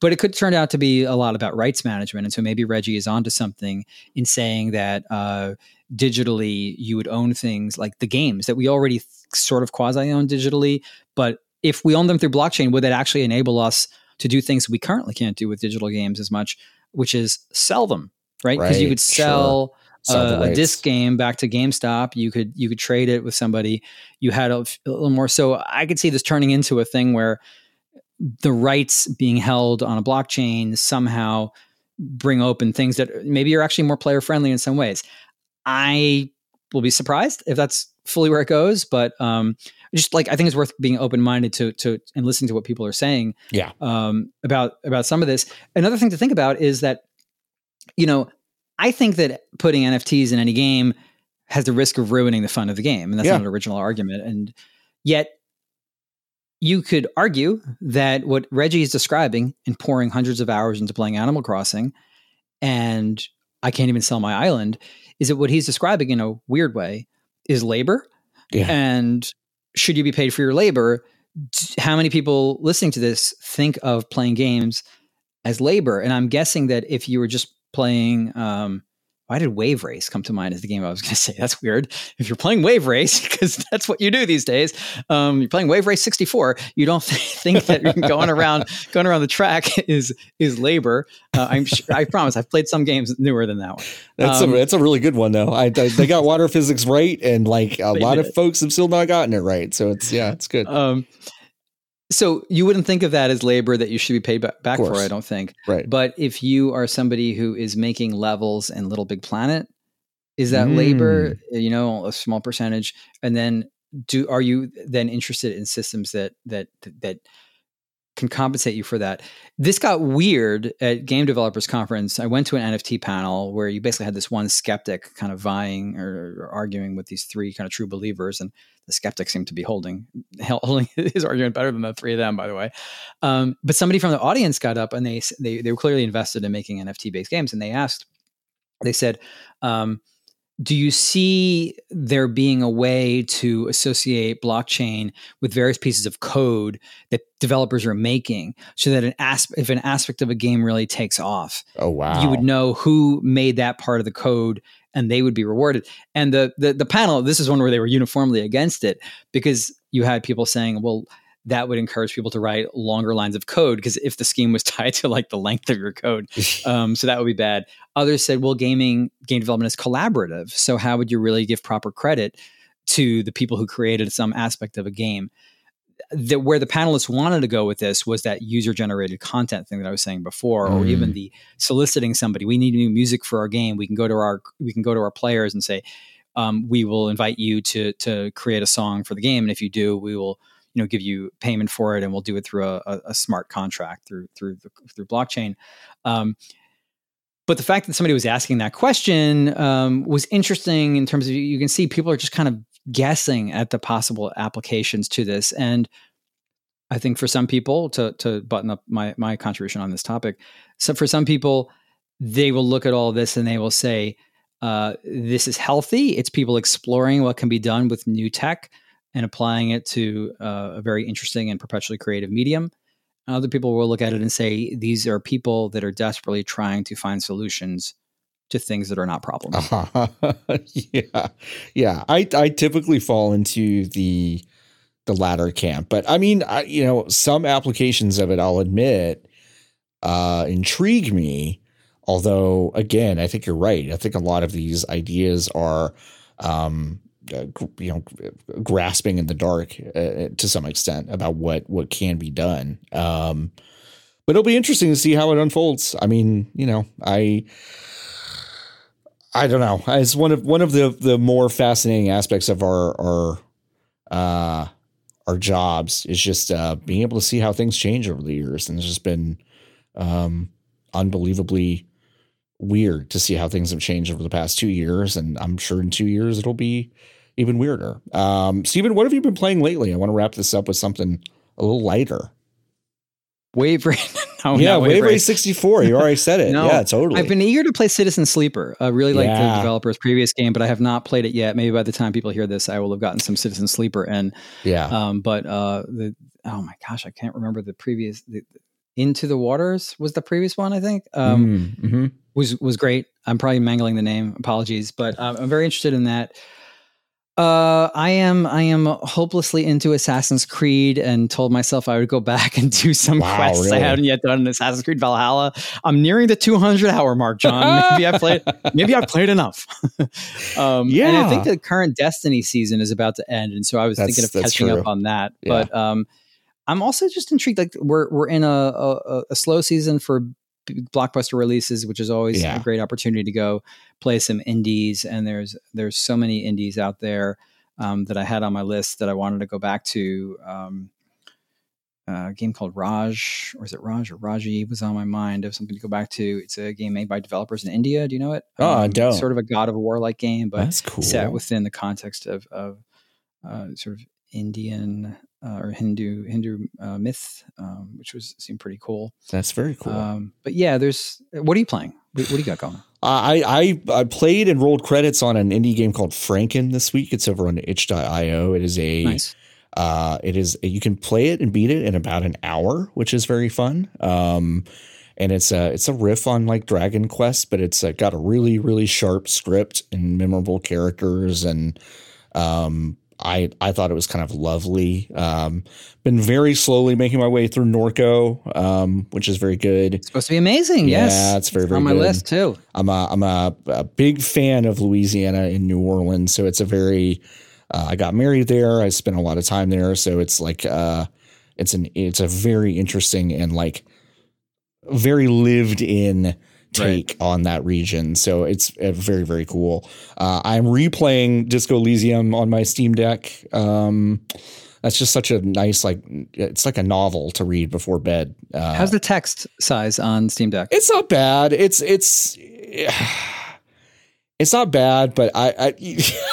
but it could turn out to be a lot about rights management. And so maybe Reggie is onto something in saying that uh, digitally you would own things like the games that we already th- sort of quasi own digitally. But if we own them through blockchain, would that actually enable us to do things we currently can't do with digital games as much, which is sell them, right? Because right, you could sell. Sure. Uh, a disc game back to GameStop. You could you could trade it with somebody. You had a, a, little more. So I could see this turning into a thing where the rights being held on a blockchain somehow bring open things that maybe are actually more player friendly in some ways. I will be surprised if that's fully where it goes, but um, just like I think it's worth being open minded to to and listening to what people are saying. Yeah. Um, about about some of this. Another thing to think about is that you know I think that putting NFTs in any game has the risk of ruining the fun of the game, and that's yeah. not an original argument. And yet you could argue that what Reggie is describing in pouring hundreds of hours into playing Animal Crossing and I can't even sell my island is that what he's describing in a weird way is labor. Yeah. And should you be paid for your labor, how many people listening to this think of playing games as labor? And I'm guessing that if you were just playing, um, why did Wave Race come to mind as the game I was going to say? That's weird. If you're playing Wave Race, because that's what you do these days, um, you're playing Wave Race 64. You don't think that going around going around the track is is labor. Uh, I'm sure, I promise. I've played some games newer than that one. That's um, a that's a really good one though. I, I, they got water physics right, and like a lot of folks have still not gotten it right. So it's yeah, it's good. Um, so you wouldn't think of that as labor that you should be paid back for, I don't think. Right. But if you are somebody who is making levels in Little Big Planet, is that mm. labor? You know, a small percentage, and then do are you then interested in systems that that that can compensate you for that. This got weird at Game Developers Conference. I went to an NFT panel where you basically had this one skeptic kind of vying or, or arguing with these three kind of true believers, and the skeptic seemed to be holding holding his argument better than the three of them, by the way. Um, but somebody from the audience got up and they they they were clearly invested in making NFT based games, and they asked, they said. Um, do you see there being a way to associate blockchain with various pieces of code that developers are making so that an asp- if an aspect of a game really takes off oh wow you would know who made that part of the code and they would be rewarded? And the the, the panel this is one where they were uniformly against it because you had people saying well that would encourage people to write longer lines of code because if the scheme was tied to like the length of your code, um, so that would be bad. Others said, well, gaming game development is collaborative, so how would you really give proper credit to the people who created some aspect of a game? The, where the panelists wanted to go with this was that user generated content thing that I was saying before, mm. or even mm. the soliciting somebody. We need new music for our game. We can go to our we can go to our players and say, um, we will invite you to to create a song for the game, and if you do, we will you know give you payment for it and we'll do it through a, a, smart contract through through the, through blockchain. Um, but the fact that somebody was asking that question um, was interesting in terms of you can see people are just kind of guessing at the possible applications to this. And i think for some people to to button up my my contribution on this topic so for some people they will look at all this and they will say uh, this is healthy. It's people exploring what can be done with new tech and applying it to uh, a very interesting and perpetually creative medium. Other people will look at it and say these are people that are desperately trying to find solutions to things that are not problems. Uh, yeah, yeah. I I typically fall into the the latter camp, but I mean, I, you know, some applications of it, I'll admit, uh, intrigue me. Although, again, I think you're right. I think a lot of these ideas are um, uh, you know grasping in the dark uh, to some extent about what what can be done. Um, but it'll be interesting to see how it unfolds. I mean you know i i don't know. It's one of one of the the more fascinating aspects of our our uh our jobs is just uh being able to see how things change over the years. And it's just been um unbelievably weird to see how things have changed over the past two years. And I'm sure in two years it'll be even weirder. Um, Stephen, what have you been playing lately? I want to wrap this up with something a little lighter. Wave Race. no, yeah, Wave, Wave Race 64. You already said it. no, yeah, totally. I've been eager to play Citizen Sleeper. I really like yeah. the developer's previous game, but I have not played it yet. Maybe by the time people hear this, I will have gotten some Citizen Sleeper. And yeah, um, but uh, the oh my gosh, I can't remember the previous. The, Into the Waters was the previous one, I think. Um, mm, mm-hmm. Was was great. I'm probably mangling the name. Apologies, but um, I'm very interested in that. Uh, I am I am hopelessly into Assassin's Creed and told myself I would go back and do some wow, quests really? I haven't yet done in Assassin's Creed Valhalla. I'm nearing the 200 hour mark, John. Maybe I played maybe I played enough. um, yeah, and I think the current Destiny season is about to end, and so I was that's, thinking of catching true. up on that. Yeah. But um, I'm also just intrigued. Like we're we're in a, a, a slow season for blockbuster releases, which is always yeah. a great opportunity to go play some indies. And there's there's so many indies out there um, that I had on my list that I wanted to go back to. Um, a game called Raj, or is it Raj or Raji was on my mind of something to go back to. It's a game made by developers in India. Do you know it? Oh, um, I don't. Sort of a God of War like game, but That's cool. set within the context of, of uh, sort of Indian uh, or Hindu Hindu uh, myth, um, which was seemed pretty cool. That's very cool. Um, but yeah, there's what are you playing? What, what do you got going? I, I I played and rolled credits on an indie game called Franken this week. It's over on itch.io. It is a nice. Uh, it is you can play it and beat it in about an hour, which is very fun. Um, and it's a it's a riff on like Dragon Quest, but it's uh, got a really really sharp script and memorable characters, and um, I I thought it was kind of lovely. Um, been very slowly making my way through Norco, um, which is very good. It's supposed to be amazing. Yeah, yes, it's very, very on my good. list too. I'm a I'm a, a big fan of Louisiana and New Orleans, so it's a very. Uh, I got married there. I spent a lot of time there, so it's like uh, it's an it's a very interesting and like very lived in take on that region. So it's uh, very very cool. Uh, I'm replaying Disco Elysium on my Steam Deck. Um, that's just such a nice like it's like a novel to read before bed. Uh, How's the text size on Steam Deck? it's not bad. It's it's it's not bad, but I,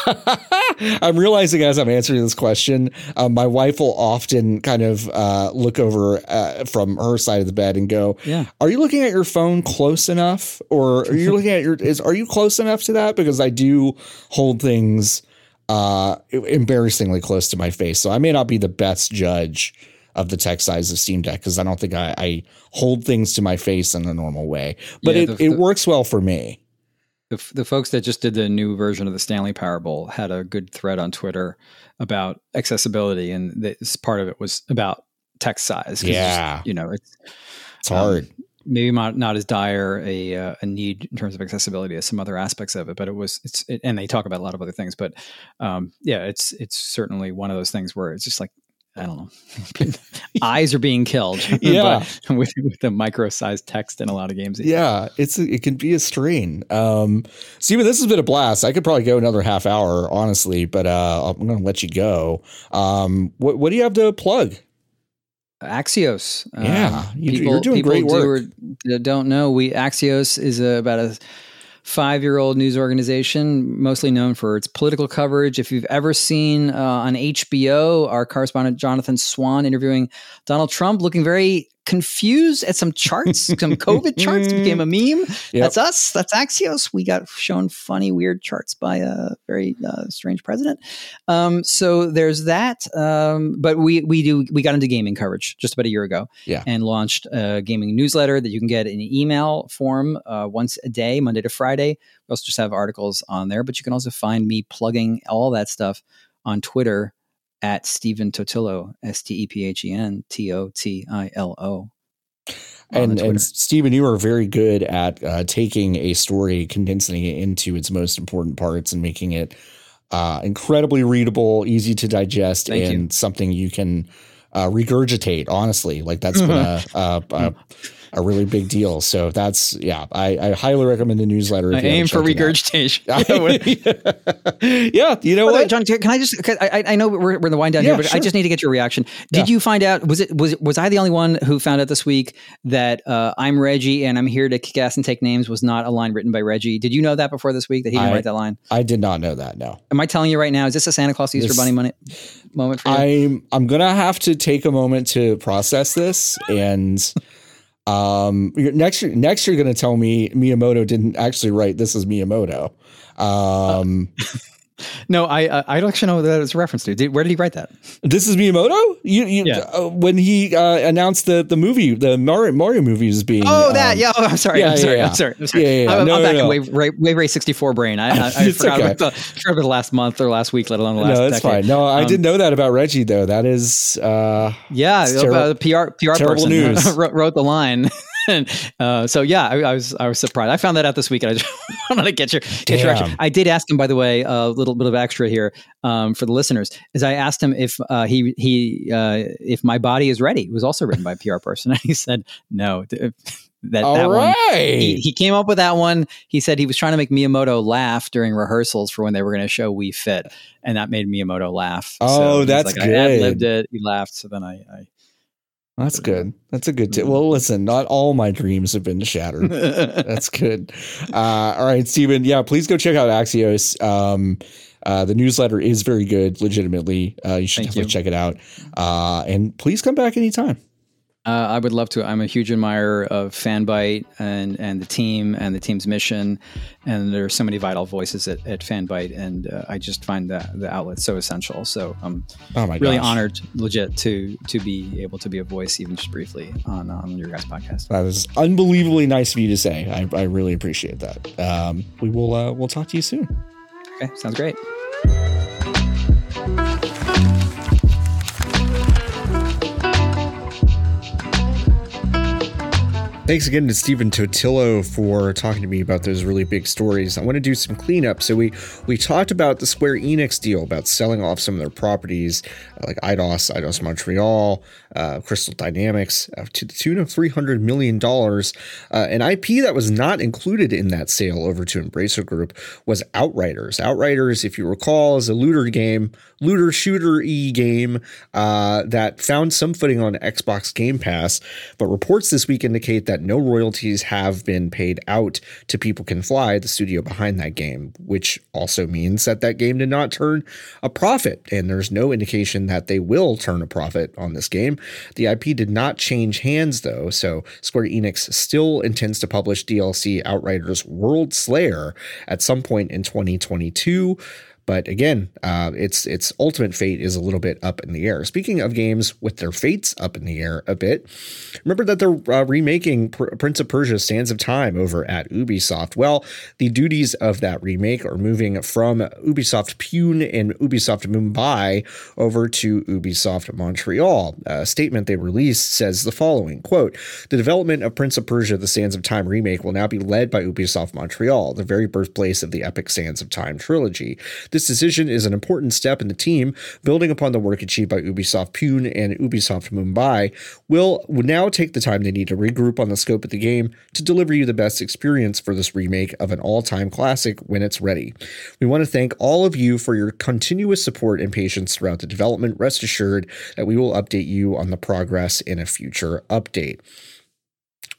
I I'm realizing as I'm answering this question, um, my wife will often kind of uh, look over uh, from her side of the bed and go, Yeah. "Are you looking at your phone close enough, or are you looking at your is Are you close enough to that? Because I do hold things uh, embarrassingly close to my face, so I may not be the best judge." Of the text size of Steam Deck because I don't think I, I hold things to my face in a normal way, but Yeah, it, the- it works well for me. The, f- the folks that just did the new version of the Stanley Parable had a good thread on Twitter about accessibility, and this part of it was about text size. it's just, Yeah. you know, it's It's hard. um, maybe not, not as dire a uh, a need in terms of accessibility as some other aspects of it, but it was it's it, and they talk about a lot of other things, but um, yeah, it's it's certainly one of those things where it's just like. I don't know. Eyes are being killed. Yeah. with, with the micro-sized text in a lot of games. Yeah, it's it can be a strain. Um, Stephen, this has been a blast. I could probably go another half hour, honestly, but uh, I'm going to let you go. Um, what what do you have to plug? Axios. Yeah, Um, you- you're doing great do work. or don't know. We Axios is about a, about a five-year-old news organization, mostly known for its political coverage. If you've ever seen uh, on HBO, our correspondent Jonathan Swan interviewing Donald Trump, looking very confused at some charts, some COVID charts became a meme. That's us. That's Axios. We got shown funny, weird charts by a very uh, strange president. Um, so there's that. Um, but we we do we got into gaming coverage just about a year ago. Yeah. And launched a gaming newsletter that you can get in email form uh, once a day, Monday to Friday. We also just have articles on there, but you can also find me plugging all that stuff on Twitter at Stephen Totilo, S T E P H E N T O T I L O. And and Stephen, you are very good at uh, taking a story, condensing it into its most important parts, and making it uh, incredibly readable, easy to digest, Thank you. and something you can uh, regurgitate. Honestly, like that's been a, a, a a really big deal. So that's yeah, I, I highly recommend the newsletter. if I you aim for checked regurgitation. yeah, you know By way, what? John, can I just? 'cause I, I know we're, we're in the wind down Yeah, here, but I just need to get your reaction. Did Yeah. you find out? Was it was was I the only one who found out this week that uh, I'm Reggie and I'm here to kick ass and take names was not a line written by Reggie? Did you know that before this week that he didn't I- write that line? I did not know that. No, Am I telling you right now? Is this a Santa Claus Easter This- Bunny money moment for you? I'm I'm gonna have to take a moment to process this and. Um, you're- next year, next you're going to tell me Miyamoto didn't actually write this is Miyamoto. Um, no, I I I don't actually know that is a reference to. Did, where did he write that? this is Miyamoto. You, you Yeah. uh, when he uh, announced the the movie, the Mario Mario movie is being. Oh, that um, yeah. Oh, I'm sorry. yeah, I'm sorry. yeah. I'm sorry. I'm sorry. Yeah, yeah. I'm, No, I'm no, back no. in Wave Ray, Wave Ray 64 brain. I, I, I forgot okay. about the, forgot about the last month or last week, let alone the last. No, that's decade. fine. No, I Um, didn't know that about Reggie though. That is, uh, Yeah, It's uh, the PR PR terrible person news. wrote the line. and, uh, so yeah, I, I was I was surprised. I found that out this week, and I just wanted to get your get your Damn. reaction. I did ask him, by the way, a little bit of extra here um, for the listeners. Is I asked him if uh, he he uh, if my body is ready. It was also written by a PR person, and he said no. That all that one. right. He, he came up with that one. He said he was trying to make Miyamoto laugh during rehearsals for when they were going to show Wii Fit, and that made Miyamoto laugh. Oh, he's that's like, I ad good. it. He laughed. So then I, I That's good. That's a good tip. Well, listen, not all my dreams have been shattered. That's good. Uh, all right, Stephen. Yeah, please go check out Axios. Um, uh, the newsletter is very good, legitimately. Uh, you should Thank definitely you. check it out. Uh, and please come back anytime. Uh, I would love to. I'm a huge admirer of Fanbyte and and the team and the team's mission, and there are so many vital voices at, at Fanbyte, and uh, I just find that the outlet so essential. So I'm oh really gosh. honored, legit, to to be able to be a voice, even just briefly, on on your guys' podcast. That was unbelievably nice of you to say. I, I really appreciate that. Um, we will uh, we'll talk to you soon. Okay, sounds great. Thanks again to Stephen Totilo for talking to me about those really big stories. I want to do some cleanup. So we we talked about the Square Enix deal about selling off some of their properties uh, like Eidos, Eidos Montreal, uh, Crystal Dynamics uh, to the tune of three hundred million dollars. Uh, an IP that was not included in that sale over to Embracer Group was Outriders. Outriders, if you recall, is a looter game, looter shooter e game uh, that found some footing on Xbox Game Pass, but reports this week indicate that no royalties have been paid out to People Can Fly, the studio behind that game, which also means that that game did not turn a profit. And there's no indication that they will turn a profit on this game. The IP did not change hands, though, so Square Enix still intends to publish DLC Outriders World Slayer at some point in 2022. But again, uh, its its ultimate fate is a little bit up in the air. Speaking of games with their fates up in the air a bit, remember that they're uh, remaking Prince of Persia: Sands of Time over at Ubisoft. Well, the duties of that remake are moving from Ubisoft Pune and Ubisoft Mumbai over to Ubisoft Montreal. A statement they released says the following: "Quote: The development of Prince of Persia: The Sands of Time remake will now be led by Ubisoft Montreal, the very birthplace of the epic Sands of Time trilogy." This decision is an important step in the team, building upon the work achieved by Ubisoft Pune and Ubisoft Mumbai, will now take the time they need to regroup on the scope of the game to deliver you the best experience for this remake of an all time classic when it's ready. We want to thank all of you for your continuous support and patience throughout the development. Rest assured that we will update you on the progress in a future update.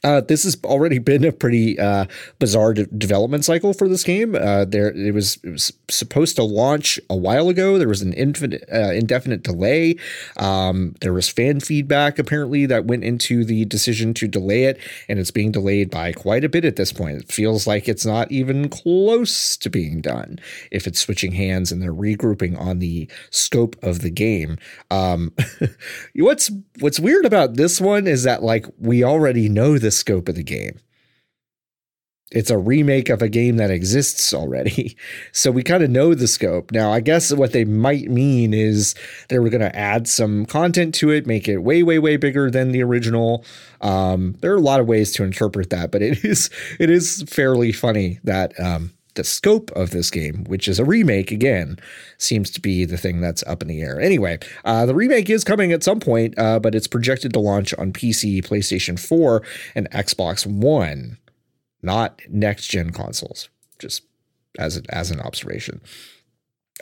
Uh, this has already been a pretty uh, bizarre de- development cycle for this game. Uh, there, it was, it was supposed to launch a while ago. There was an infinite, uh, indefinite delay. Um, there was fan feedback apparently that went into the decision to delay it, and it's being delayed by quite a bit at this point. It feels like it's not even close to being done. If it's switching hands and they're regrouping on the scope of the game, um, what's what's weird about this one is that like we already know this scope of the game. It's a remake of a game that exists already. So we kind of know the scope. Now, I guess what they might mean is they were going to add some content to it, make it way, way, way bigger than the original. Um, there are a lot of ways to interpret that, but it is it is fairly funny that um, the scope of this game, which is a remake again, seems to be the thing that's up in the air. Anyway, uh, the remake is coming at some point, uh, but it's projected to launch on PC, PlayStation 4, and Xbox One, not next gen consoles. Just as as an observation.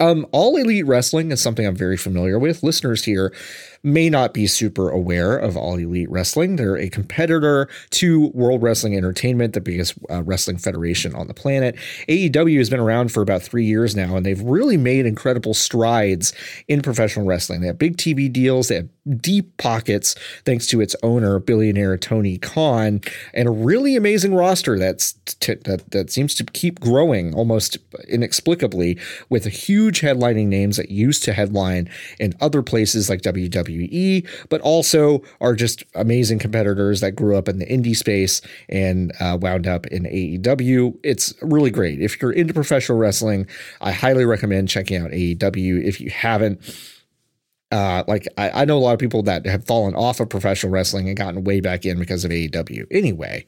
Um, All Elite Wrestling is something I'm very familiar with. Listeners here may not be super aware of All Elite Wrestling. They're a competitor to World Wrestling Entertainment, the biggest uh, wrestling federation on the planet. AEW has been around for about three years now, and they've really made incredible strides in professional wrestling. They have big TV deals, they have deep pockets thanks to its owner, billionaire Tony Khan, and a really amazing roster that's t- that that seems to keep growing almost inexplicably with a huge headlining names that used to headline in other places like WWE WWE, but also are just amazing competitors that grew up in the indie space and uh, wound up in AEW. It's really great. If you're into professional wrestling, I highly recommend checking out AEW. If you haven't, uh, like I, I know a lot of people that have fallen off of professional wrestling and gotten way back in because of AEW. Anyway,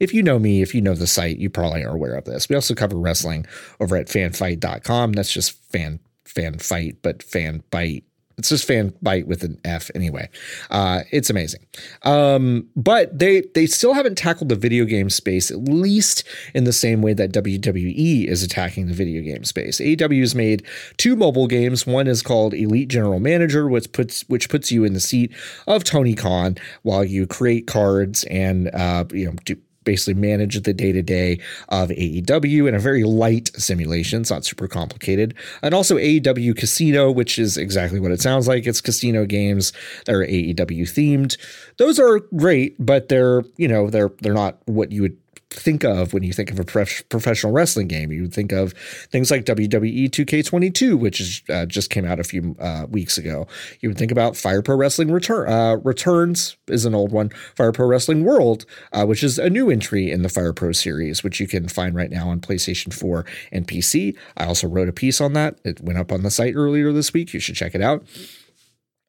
if you know me, if you know the site, you probably are aware of this. We also cover wrestling over at fanbyte.com. That's just fan fan fight, but fan bite it's just fan bite with an F anyway. Uh, it's amazing. Um, but they they still haven't tackled the video game space, at least in the same way that WWE is attacking the video game space. AEW has made two mobile games. One is called Elite General Manager, which puts which puts you in the seat of Tony Khan while you create cards and uh, you know do basically manage the day to day of AEW in a very light simulation. It's not super complicated. And also AEW Casino, which is exactly what it sounds like. It's casino games that are AEW themed. Those are great, but they're, you know, they're they're not what you would think of when you think of a prof- professional wrestling game. You would think of things like WWE 2K22, which is, uh, just came out a few uh, weeks ago. You would think about Fire Pro Wrestling Return uh, Returns is an old one. Fire Pro Wrestling World, uh, which is a new entry in the Fire Pro series, which you can find right now on PlayStation 4 and PC. I also wrote a piece on that. It went up on the site earlier this week. You should check it out.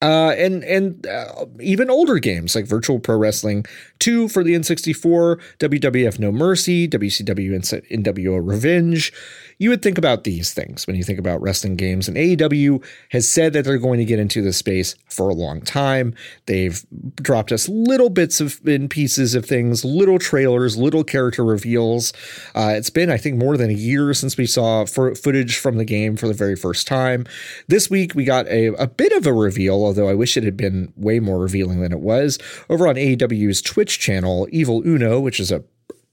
Uh, and and uh, even older games like Virtual Pro Wrestling 2 for the N64, WWF No Mercy, WCW NWO Revenge you would think about these things when you think about wrestling games. And AEW has said that they're going to get into this space for a long time. They've dropped us little bits of in pieces of things, little trailers, little character reveals. Uh, it's been, I think, more than a year since we saw footage from the game for the very first time. This week we got a, a bit of a reveal, although I wish it had been way more revealing than it was. Over on AEW's Twitch channel, Evil Uno, which is a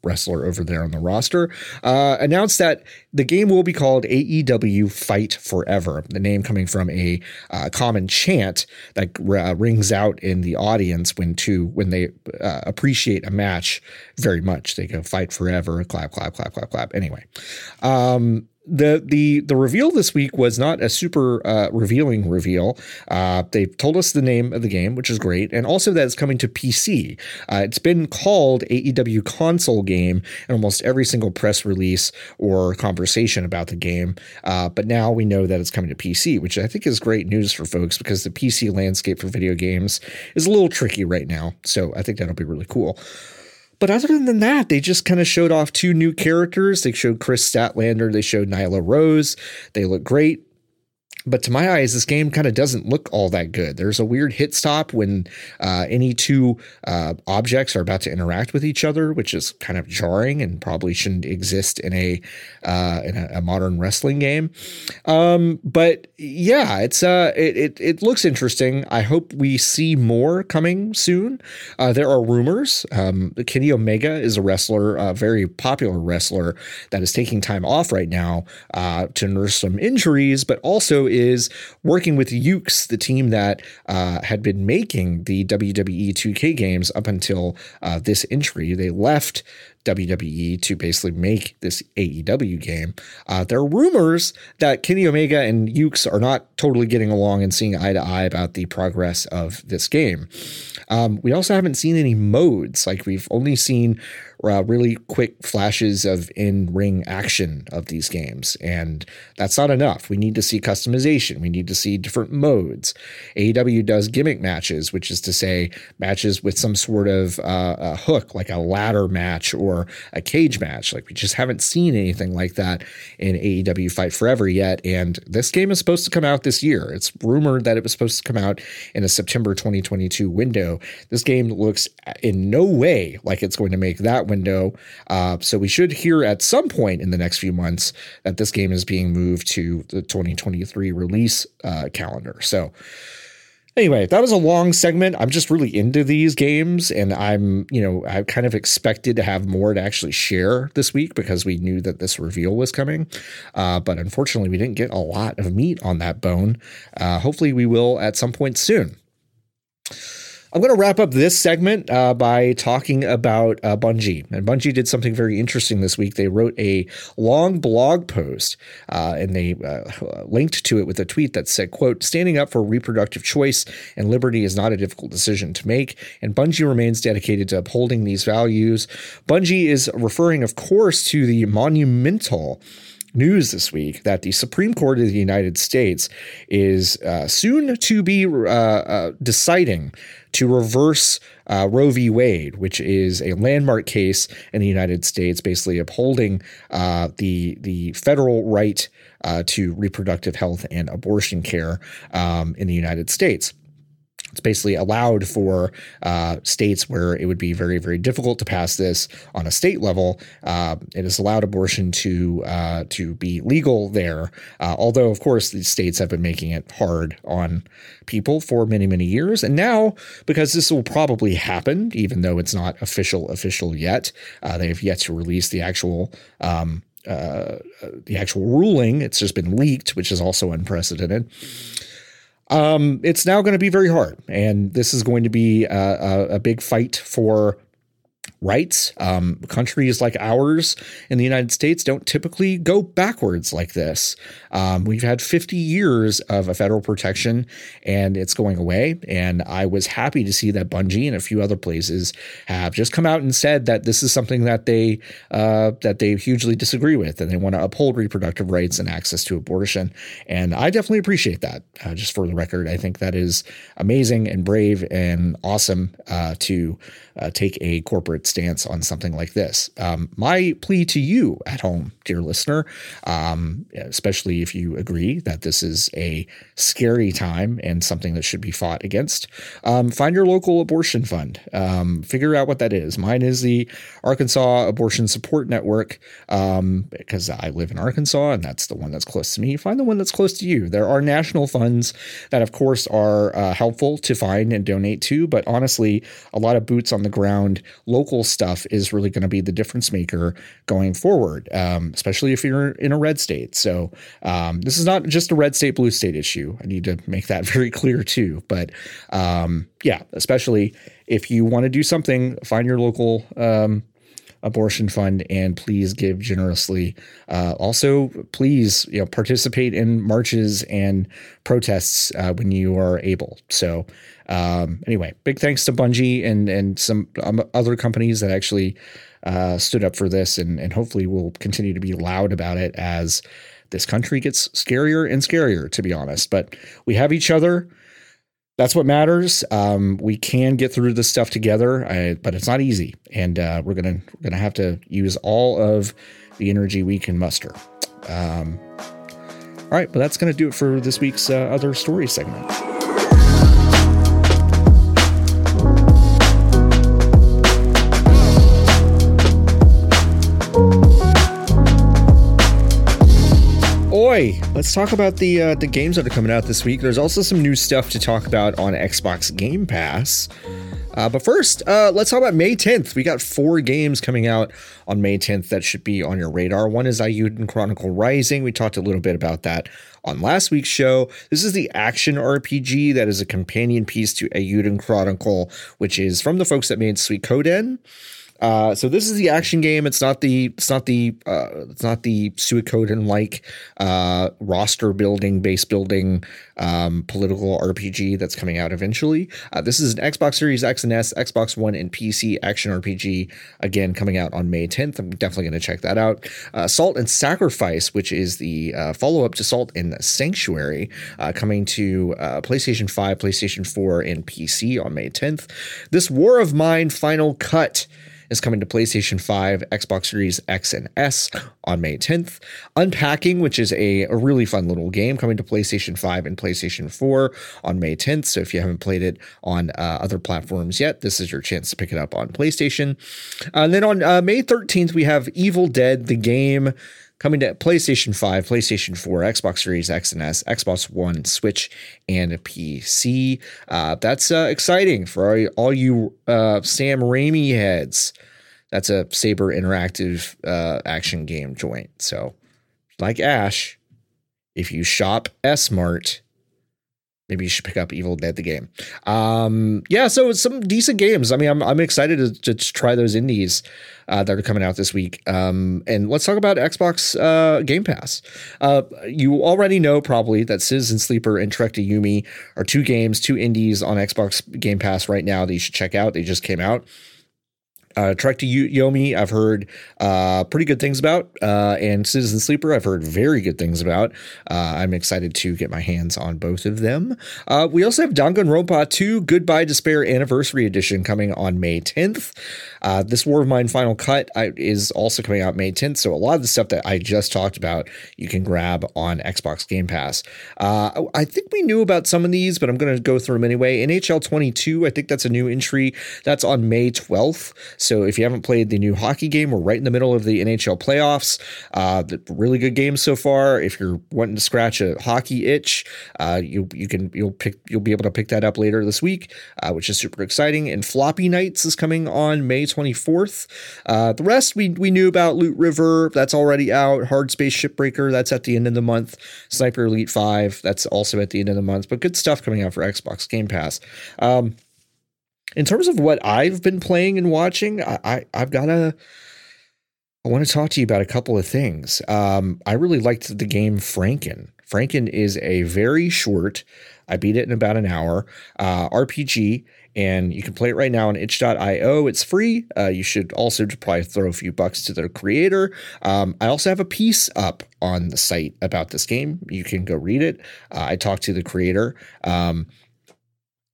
wrestler over there on the roster, uh, announced that the game will be called AEW Fight Forever. The name coming from a uh, common chant that uh, rings out in the audience when to when they uh, appreciate a match very much. They go fight forever, clap, clap, clap, clap, clap. Anyway, um, the the the reveal this week was not a super uh, revealing reveal. Uh, they told us the name of the game, which is great, and also that it's coming to PC. Uh, it's been called AEW console game in almost every single press release or conversation about the game. Uh, but now we know that it's coming to PC, which I think is great news for folks because the PC landscape for video games is a little tricky right now. So I think that'll be really cool. But other than that, they just kind of showed off two new characters. They showed Kris Statlander, they showed Nyla Rose. They look great. But to my eyes, this game kind of doesn't look all that good. There's a weird hit stop when uh, any two uh, objects are about to interact with each other, which is kind of jarring and probably shouldn't exist in a uh, in a, a, modern wrestling game. Um, but yeah, it's uh, it, it, it looks interesting. I hope we see more coming soon. Uh, there are rumors. Um, Kenny Omega is a wrestler, a very popular wrestler that is taking time off right now uh, to nurse some injuries, but also is working with Yuke's, the team that uh, had been making the WWE 2K games up until uh, this entry. They left WWE to basically make this AEW game. Uh, there are rumors that Kenny Omega and Yuke's are not totally getting along and seeing eye to eye about the progress of this game. Um, we also haven't seen any modes. Like we've only seen uh, really quick flashes of in ring action of these games. And that's not enough. We need to see customization. We need to see different modes. AEW does gimmick matches, which is to say, matches with some sort of uh, hook, like a ladder match or a cage match. Like we just haven't seen anything like that in AEW Fight Forever yet. And this game is supposed to come out this year. It's rumored that it was supposed to come out in a September 2022 window. This game looks in no way like it's going to make that window. Uh, so we should hear at some point in the next few months that this game is being moved to the 2023 release uh, calendar. So anyway, that was a long segment. I'm just really into these games, and I'm, you know, I kind of expected to have more to actually share this week because we knew that this reveal was coming. Uh, but unfortunately, we didn't get a lot of meat on that bone. Uh, hopefully, we will at some point soon. I'm going to wrap up this segment uh, by talking about uh, Bungie. And Bungie did something very interesting this week. They wrote a long blog post uh, and they uh, linked to it with a tweet that said, quote, standing up for reproductive choice and liberty is not a difficult decision to make. And Bungie remains dedicated to upholding these values. Bungie is referring, of course, to the monumental news this week that the Supreme Court of the United States is uh, soon to be uh, uh, deciding to reverse uh, Roe v. Wade, which is a landmark case in the United States, basically upholding uh, the the federal right uh, to reproductive health and abortion care um, in the United States. It's basically allowed for uh, states where it would be very, very difficult to pass this on a state level. Uh, it has allowed abortion to uh, to be legal there. Uh, although, of course, these states have been making it hard on people for many, many years. And now, because this will probably happen, even though it's not official official yet, uh, they have yet to release the actual. Um, uh, the actual ruling. It's just been leaked, which is also unprecedented um, it's now going to be very hard. And this is going to be a, a, a big fight for rights. Um, countries like ours in the United States don't typically go backwards like this. Um, we've had 50 years of a federal protection and it's going away. And I was happy to see that Bungie and a few other places have just come out and said that this is something that they uh, that they hugely disagree with and they want to uphold reproductive rights and access to abortion. And I definitely appreciate that. Uh, just for the record, I think that is amazing and brave and awesome uh, to uh, take a corporate stance on something like this. Um, my plea to you at home, dear listener, um, especially if you agree that this is a scary time and something that should be fought against, um, find your local abortion fund. Um, figure out what that is. Mine is the Arkansas Abortion Support Network um, because I live in Arkansas and that's the one that's close to me. Find the one that's close to you. There are national funds that, of course, are uh, helpful to find and donate to, but honestly, a lot of boots on the ground local stuff is really going to be the difference maker going forward, um, especially if you're in a red state. So um, this is not just a red state, blue state issue. I need to make that very clear too. But um, yeah, especially if you want to do something, find your local um, abortion fund and please give generously. Uh, also, please you know participate in marches and protests uh, when you are able. So um, anyway, big thanks to Bungie and and some um, other companies that actually uh, stood up for this, and and hopefully will continue to be loud about it as this country gets scarier and scarier. To be honest, but we have each other. That's what matters. Um, we can get through this stuff together, I, but it's not easy, and uh, we're gonna we're gonna have to use all of the energy we can muster. Um, all right, but that's to do it for this week's uh, other story segment. Let's talk about the uh, the games that are coming out this week. There's also some new stuff to talk about on Xbox Game Pass. Uh, but first, uh, let's talk about May 10th. We got four games coming out on May 10th that should be on your radar. One is Eiyuden Chronicle Rising. We talked a little bit about that on last week's show. This is the action RPG that is a companion piece to Eiyuden Chronicle, which is from the folks that made Sweet Suikoden. Uh, so this is the action game. It's not the it's not the uh, it's not the Suikoden like uh, roster building, base building, um, political RPG that's coming out eventually. Uh, this is an Xbox Series X and S, Xbox One, and PC action RPG. Again, coming out on May 10th. I'm definitely going to check that out. Uh, Salt and Sacrifice, which is the follow up to Salt and Sanctuary, coming to PlayStation 5, PlayStation 4, and PC on May 10th. This War of Mine Final Cut is coming to PlayStation 5, Xbox Series X and S on May 10th. Unpacking, which is a, a really fun little game, coming to PlayStation 5 and PlayStation 4 on May 10th. So if you haven't played it on uh, other platforms yet, this is your chance to pick it up on PlayStation. Uh, and then on uh, May 13th, we have Evil Dead, the game coming to PlayStation 5, PlayStation 4, Xbox Series X and S, Xbox One, Switch, and PC. Uh, that's uh, exciting for all, all you uh, Sam Raimi heads. That's a Saber Interactive uh, action game joint. So, like Ash, if you shop S Mart, maybe you should pick up Evil Dead the game. Um, yeah, so some decent games. I mean, I'm I'm excited to, to try those indies uh, that are coming out this week. Um, and let's talk about Xbox uh, Game Pass. Uh, you already know probably that Citizen Sleeper and Trek to Yomi are two games, two indies on Xbox Game Pass right now that you should check out. They just came out. Uh, Trek to Yomi, I've heard uh, pretty good things about, uh, and Citizen Sleeper, I've heard very good things about. Uh, I'm excited to get my hands on both of them. Uh, we also have Danganronpa 2 Goodbye Despair Anniversary Edition coming on May 10th. Uh, this War of Mine Final Cut I, is also coming out May 10th, so a lot of the stuff that I just talked about you can grab on Xbox Game Pass. I think we knew about some of these, but I'm going to go through them anyway. NHL 22, I think that's a new entry. That's on May 12th. So if you haven't played the new hockey game, we're right in the middle of the NHL playoffs. Uh, really good game so far. If you're wanting to scratch a hockey itch, uh, you you can you'll pick you'll be able to pick that up later this week, uh, which is super exciting. And Floppy Knights is coming on May 24th. Uh, the rest we we knew about Loot River, that's already out. Hard Space Shipbreaker, that's at the end of the month. Sniper Elite 5, that's also at the end of the month. But good stuff coming out for Xbox Game Pass. Um, in terms of what I've been playing and watching, I, I have got a. I want to talk to you about a couple of things. Um, I really liked the game Franken. Franken is a very short. I beat it in about an hour. Uh, RPG, and you can play it right now on itch.io. It's free. Uh, you should also probably throw a few bucks to the creator. Um, I also have a piece up on the site about this game. You can go read it. Uh, I talked to the creator. Um,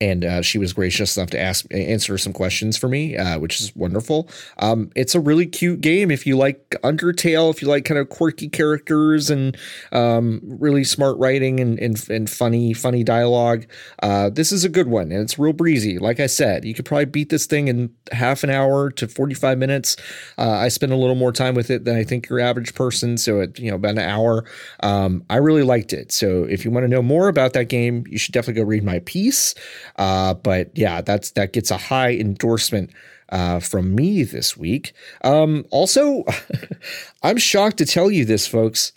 and uh, she was gracious enough to ask answer some questions for me, uh, which is wonderful. Um, it's a really cute game if you like Undertale, if you like kind of quirky characters and um, really smart writing and, and, and funny funny dialogue. Uh, this is a good one, and it's real breezy. Like I said, you could probably beat this thing in half an hour to forty five minutes. Uh, I spent a little more time with it than I think your average person, so it you know about an hour. Um, I really liked it. So if you want to know more about that game, you should definitely go read my piece. Uh, but yeah, that's that gets a high endorsement uh, from me this week. Um, also, I'm shocked to tell you this, folks.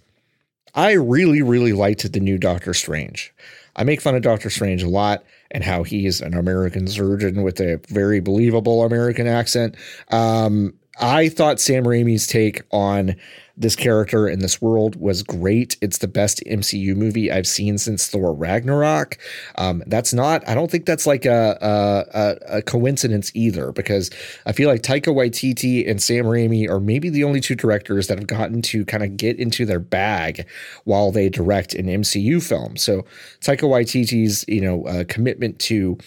I really, really liked the new Doctor Strange. I make fun of Doctor Strange a lot and how he's an American surgeon with a very believable American accent. Um, I thought Sam Raimi's take on this character in this world was great. It's the best MCU movie I've seen since Thor Ragnarok. Um, that's not, I don't think that's like a, a, a, coincidence either, because I feel like Taika Waititi and Sam Raimi are maybe the only two directors that have gotten to kind of get into their bag while they direct an MCU film. So Taika Waititi's, you know, uh, commitment to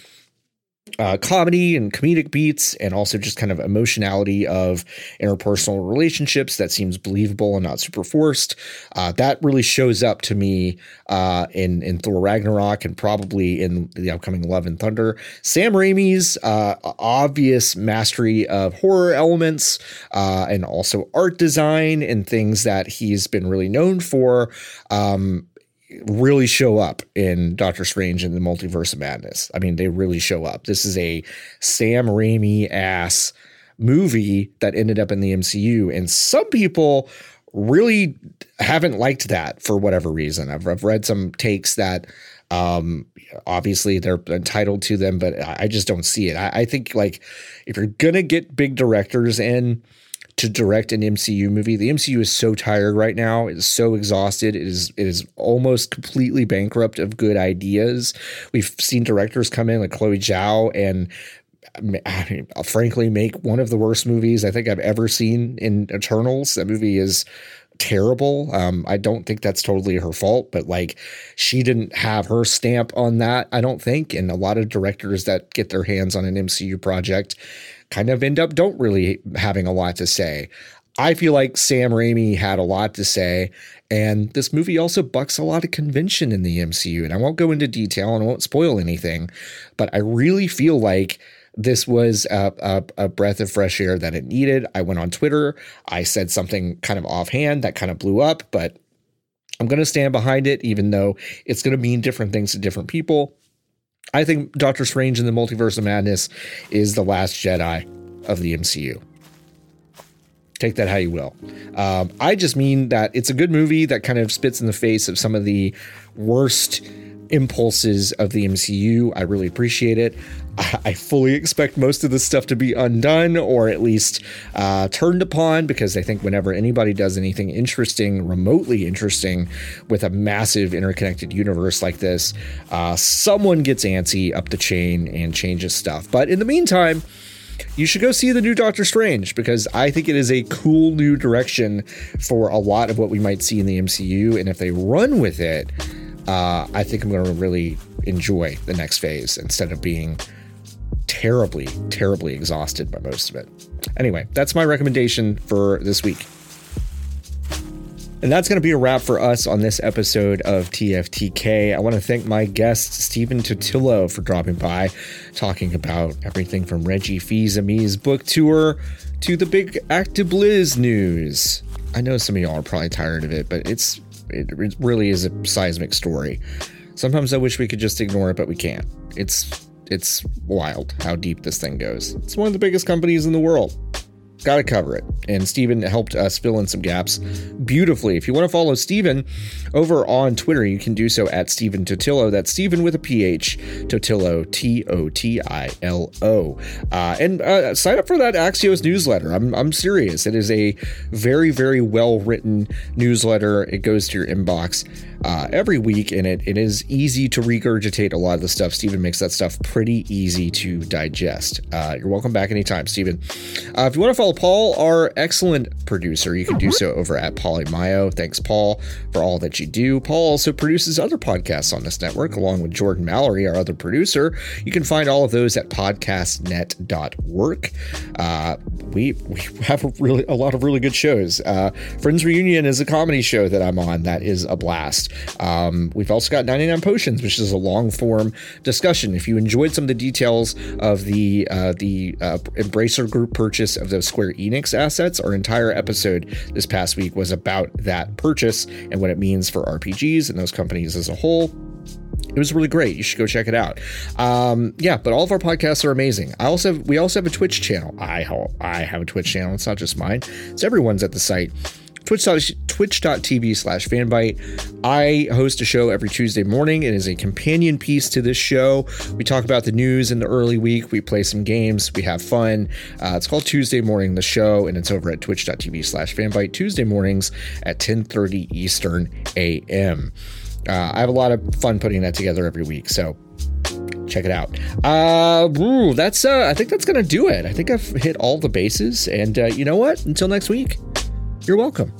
uh, comedy and comedic beats, and also just kind of emotionality of interpersonal relationships that seems believable and not super forced. Uh, that really shows up to me uh, in in Thor Ragnarok and probably in the upcoming Love and Thunder. Sam Raimi's uh, obvious mastery of horror elements uh, and also art design and things that he's been really known for. Um, really show up in Doctor Strange and the Multiverse of Madness. I mean, they really show up. This is a Sam Raimi ass movie that ended up in the MCU, and some people really haven't liked that for whatever reason. I've, I've read some takes that um, obviously they're entitled to them, but I just don't see it. I, I think like if you're gonna get big directors in to direct an MCU movie. The MCU is so tired right now. It is so exhausted. It is it is almost completely bankrupt of good ideas. We've seen directors come in like Chloe Zhao and I mean, frankly make one of the worst movies I think I've ever seen in Eternals. That movie is terrible. Um, I don't think that's totally her fault, but like she didn't have her stamp on that, I don't think. And a lot of directors that get their hands on an MCU project kind of end up don't really having a lot to say. I feel like Sam Raimi had a lot to say, and this movie also bucks a lot of convention in the MCU. And I won't go into detail and I won't spoil anything, but I really feel like this was a, a, a, breath of fresh air that it needed. I went on Twitter. I said something kind of offhand that kind of blew up, but I'm going to stand behind it, even though it's going to mean different things to different people. I think Doctor Strange in the Multiverse of Madness is the last Jedi of the MCU. Take that how you will. Um, I just mean that it's a good movie that kind of spits in the face of some of the worst impulses of the MCU. I really appreciate it. I fully expect most of this stuff to be undone or at least uh, turned upon because I think whenever anybody does anything interesting, remotely interesting, with a massive interconnected universe like this, uh, someone gets antsy up the chain and changes stuff. But in the meantime, you should go see the new Doctor Strange because I think it is a cool new direction for a lot of what we might see in the MCU. And if they run with it, uh, I think I'm going to really enjoy the next phase instead of being terribly, terribly exhausted by most of it. Anyway, that's my recommendation for this week. And that's going to be a wrap for us on this episode of TFTK. I want to thank my guest, Stephen Totilo, for dropping by, talking about everything from Reggie Fils-Aimé's book tour to the big ActiBliz news. I know some of y'all are probably tired of it, but it's it really is a seismic story. Sometimes I wish we could just ignore it, but we can't. It's it's wild how deep this thing goes. It's one of the biggest companies in the world got to cover it. And Stephen helped us fill in some gaps beautifully. If you want to follow Stephen over on Twitter, you can do so at Stephen Totilo. That's Stephen with a PH, Totilo, T O T I L O. Uh, and uh, sign up for that Axios newsletter. I'm, I'm serious. It is a very, very well written newsletter. It goes to your inbox uh, every week, and it, it is easy to regurgitate a lot of the stuff. Stephen makes that stuff pretty easy to digest. Uh, you're welcome back anytime, Stephen. Uh, if you want to follow Paul, our excellent producer, you can do so over at Polymayo. Thanks, Paul, for all that you do. Paul also produces other podcasts on this network, along with Jordan Mallory, our other producer. You can find all of those at podcastnet.work. Uh, we we have a really a lot of really good shows. Uh, Friends Reunion is a comedy show that I'm on. That is a blast. Um, we've also got 99 Potions, which is a long form discussion. If you enjoyed some of the details of the uh, the uh, Embracer Group purchase of the Square Enix assets, our entire episode this past week was about that purchase and what it means for RPGs and those companies as a whole it was really great. You should go check it out. Um, yeah, but all of our podcasts are amazing. I also have, we also have a Twitch channel. I I have a Twitch channel. It's not just mine. It's everyone's at the site. Twitch, twitch.tv slash fanbyte. I host a show every Tuesday morning. It is a companion piece to this show. We talk about the news in the early week. We play some games. We have fun. Uh, it's called Tuesday Morning the Show, and it's over at twitch.tv slash fanbyte Tuesday mornings at 10.30 Eastern AM. Uh, I have a lot of fun putting that together every week. So check it out. Uh, that's uh, I think that's gonna do it. I think I've hit all the bases, and uh, you know what? Until next week, you're welcome.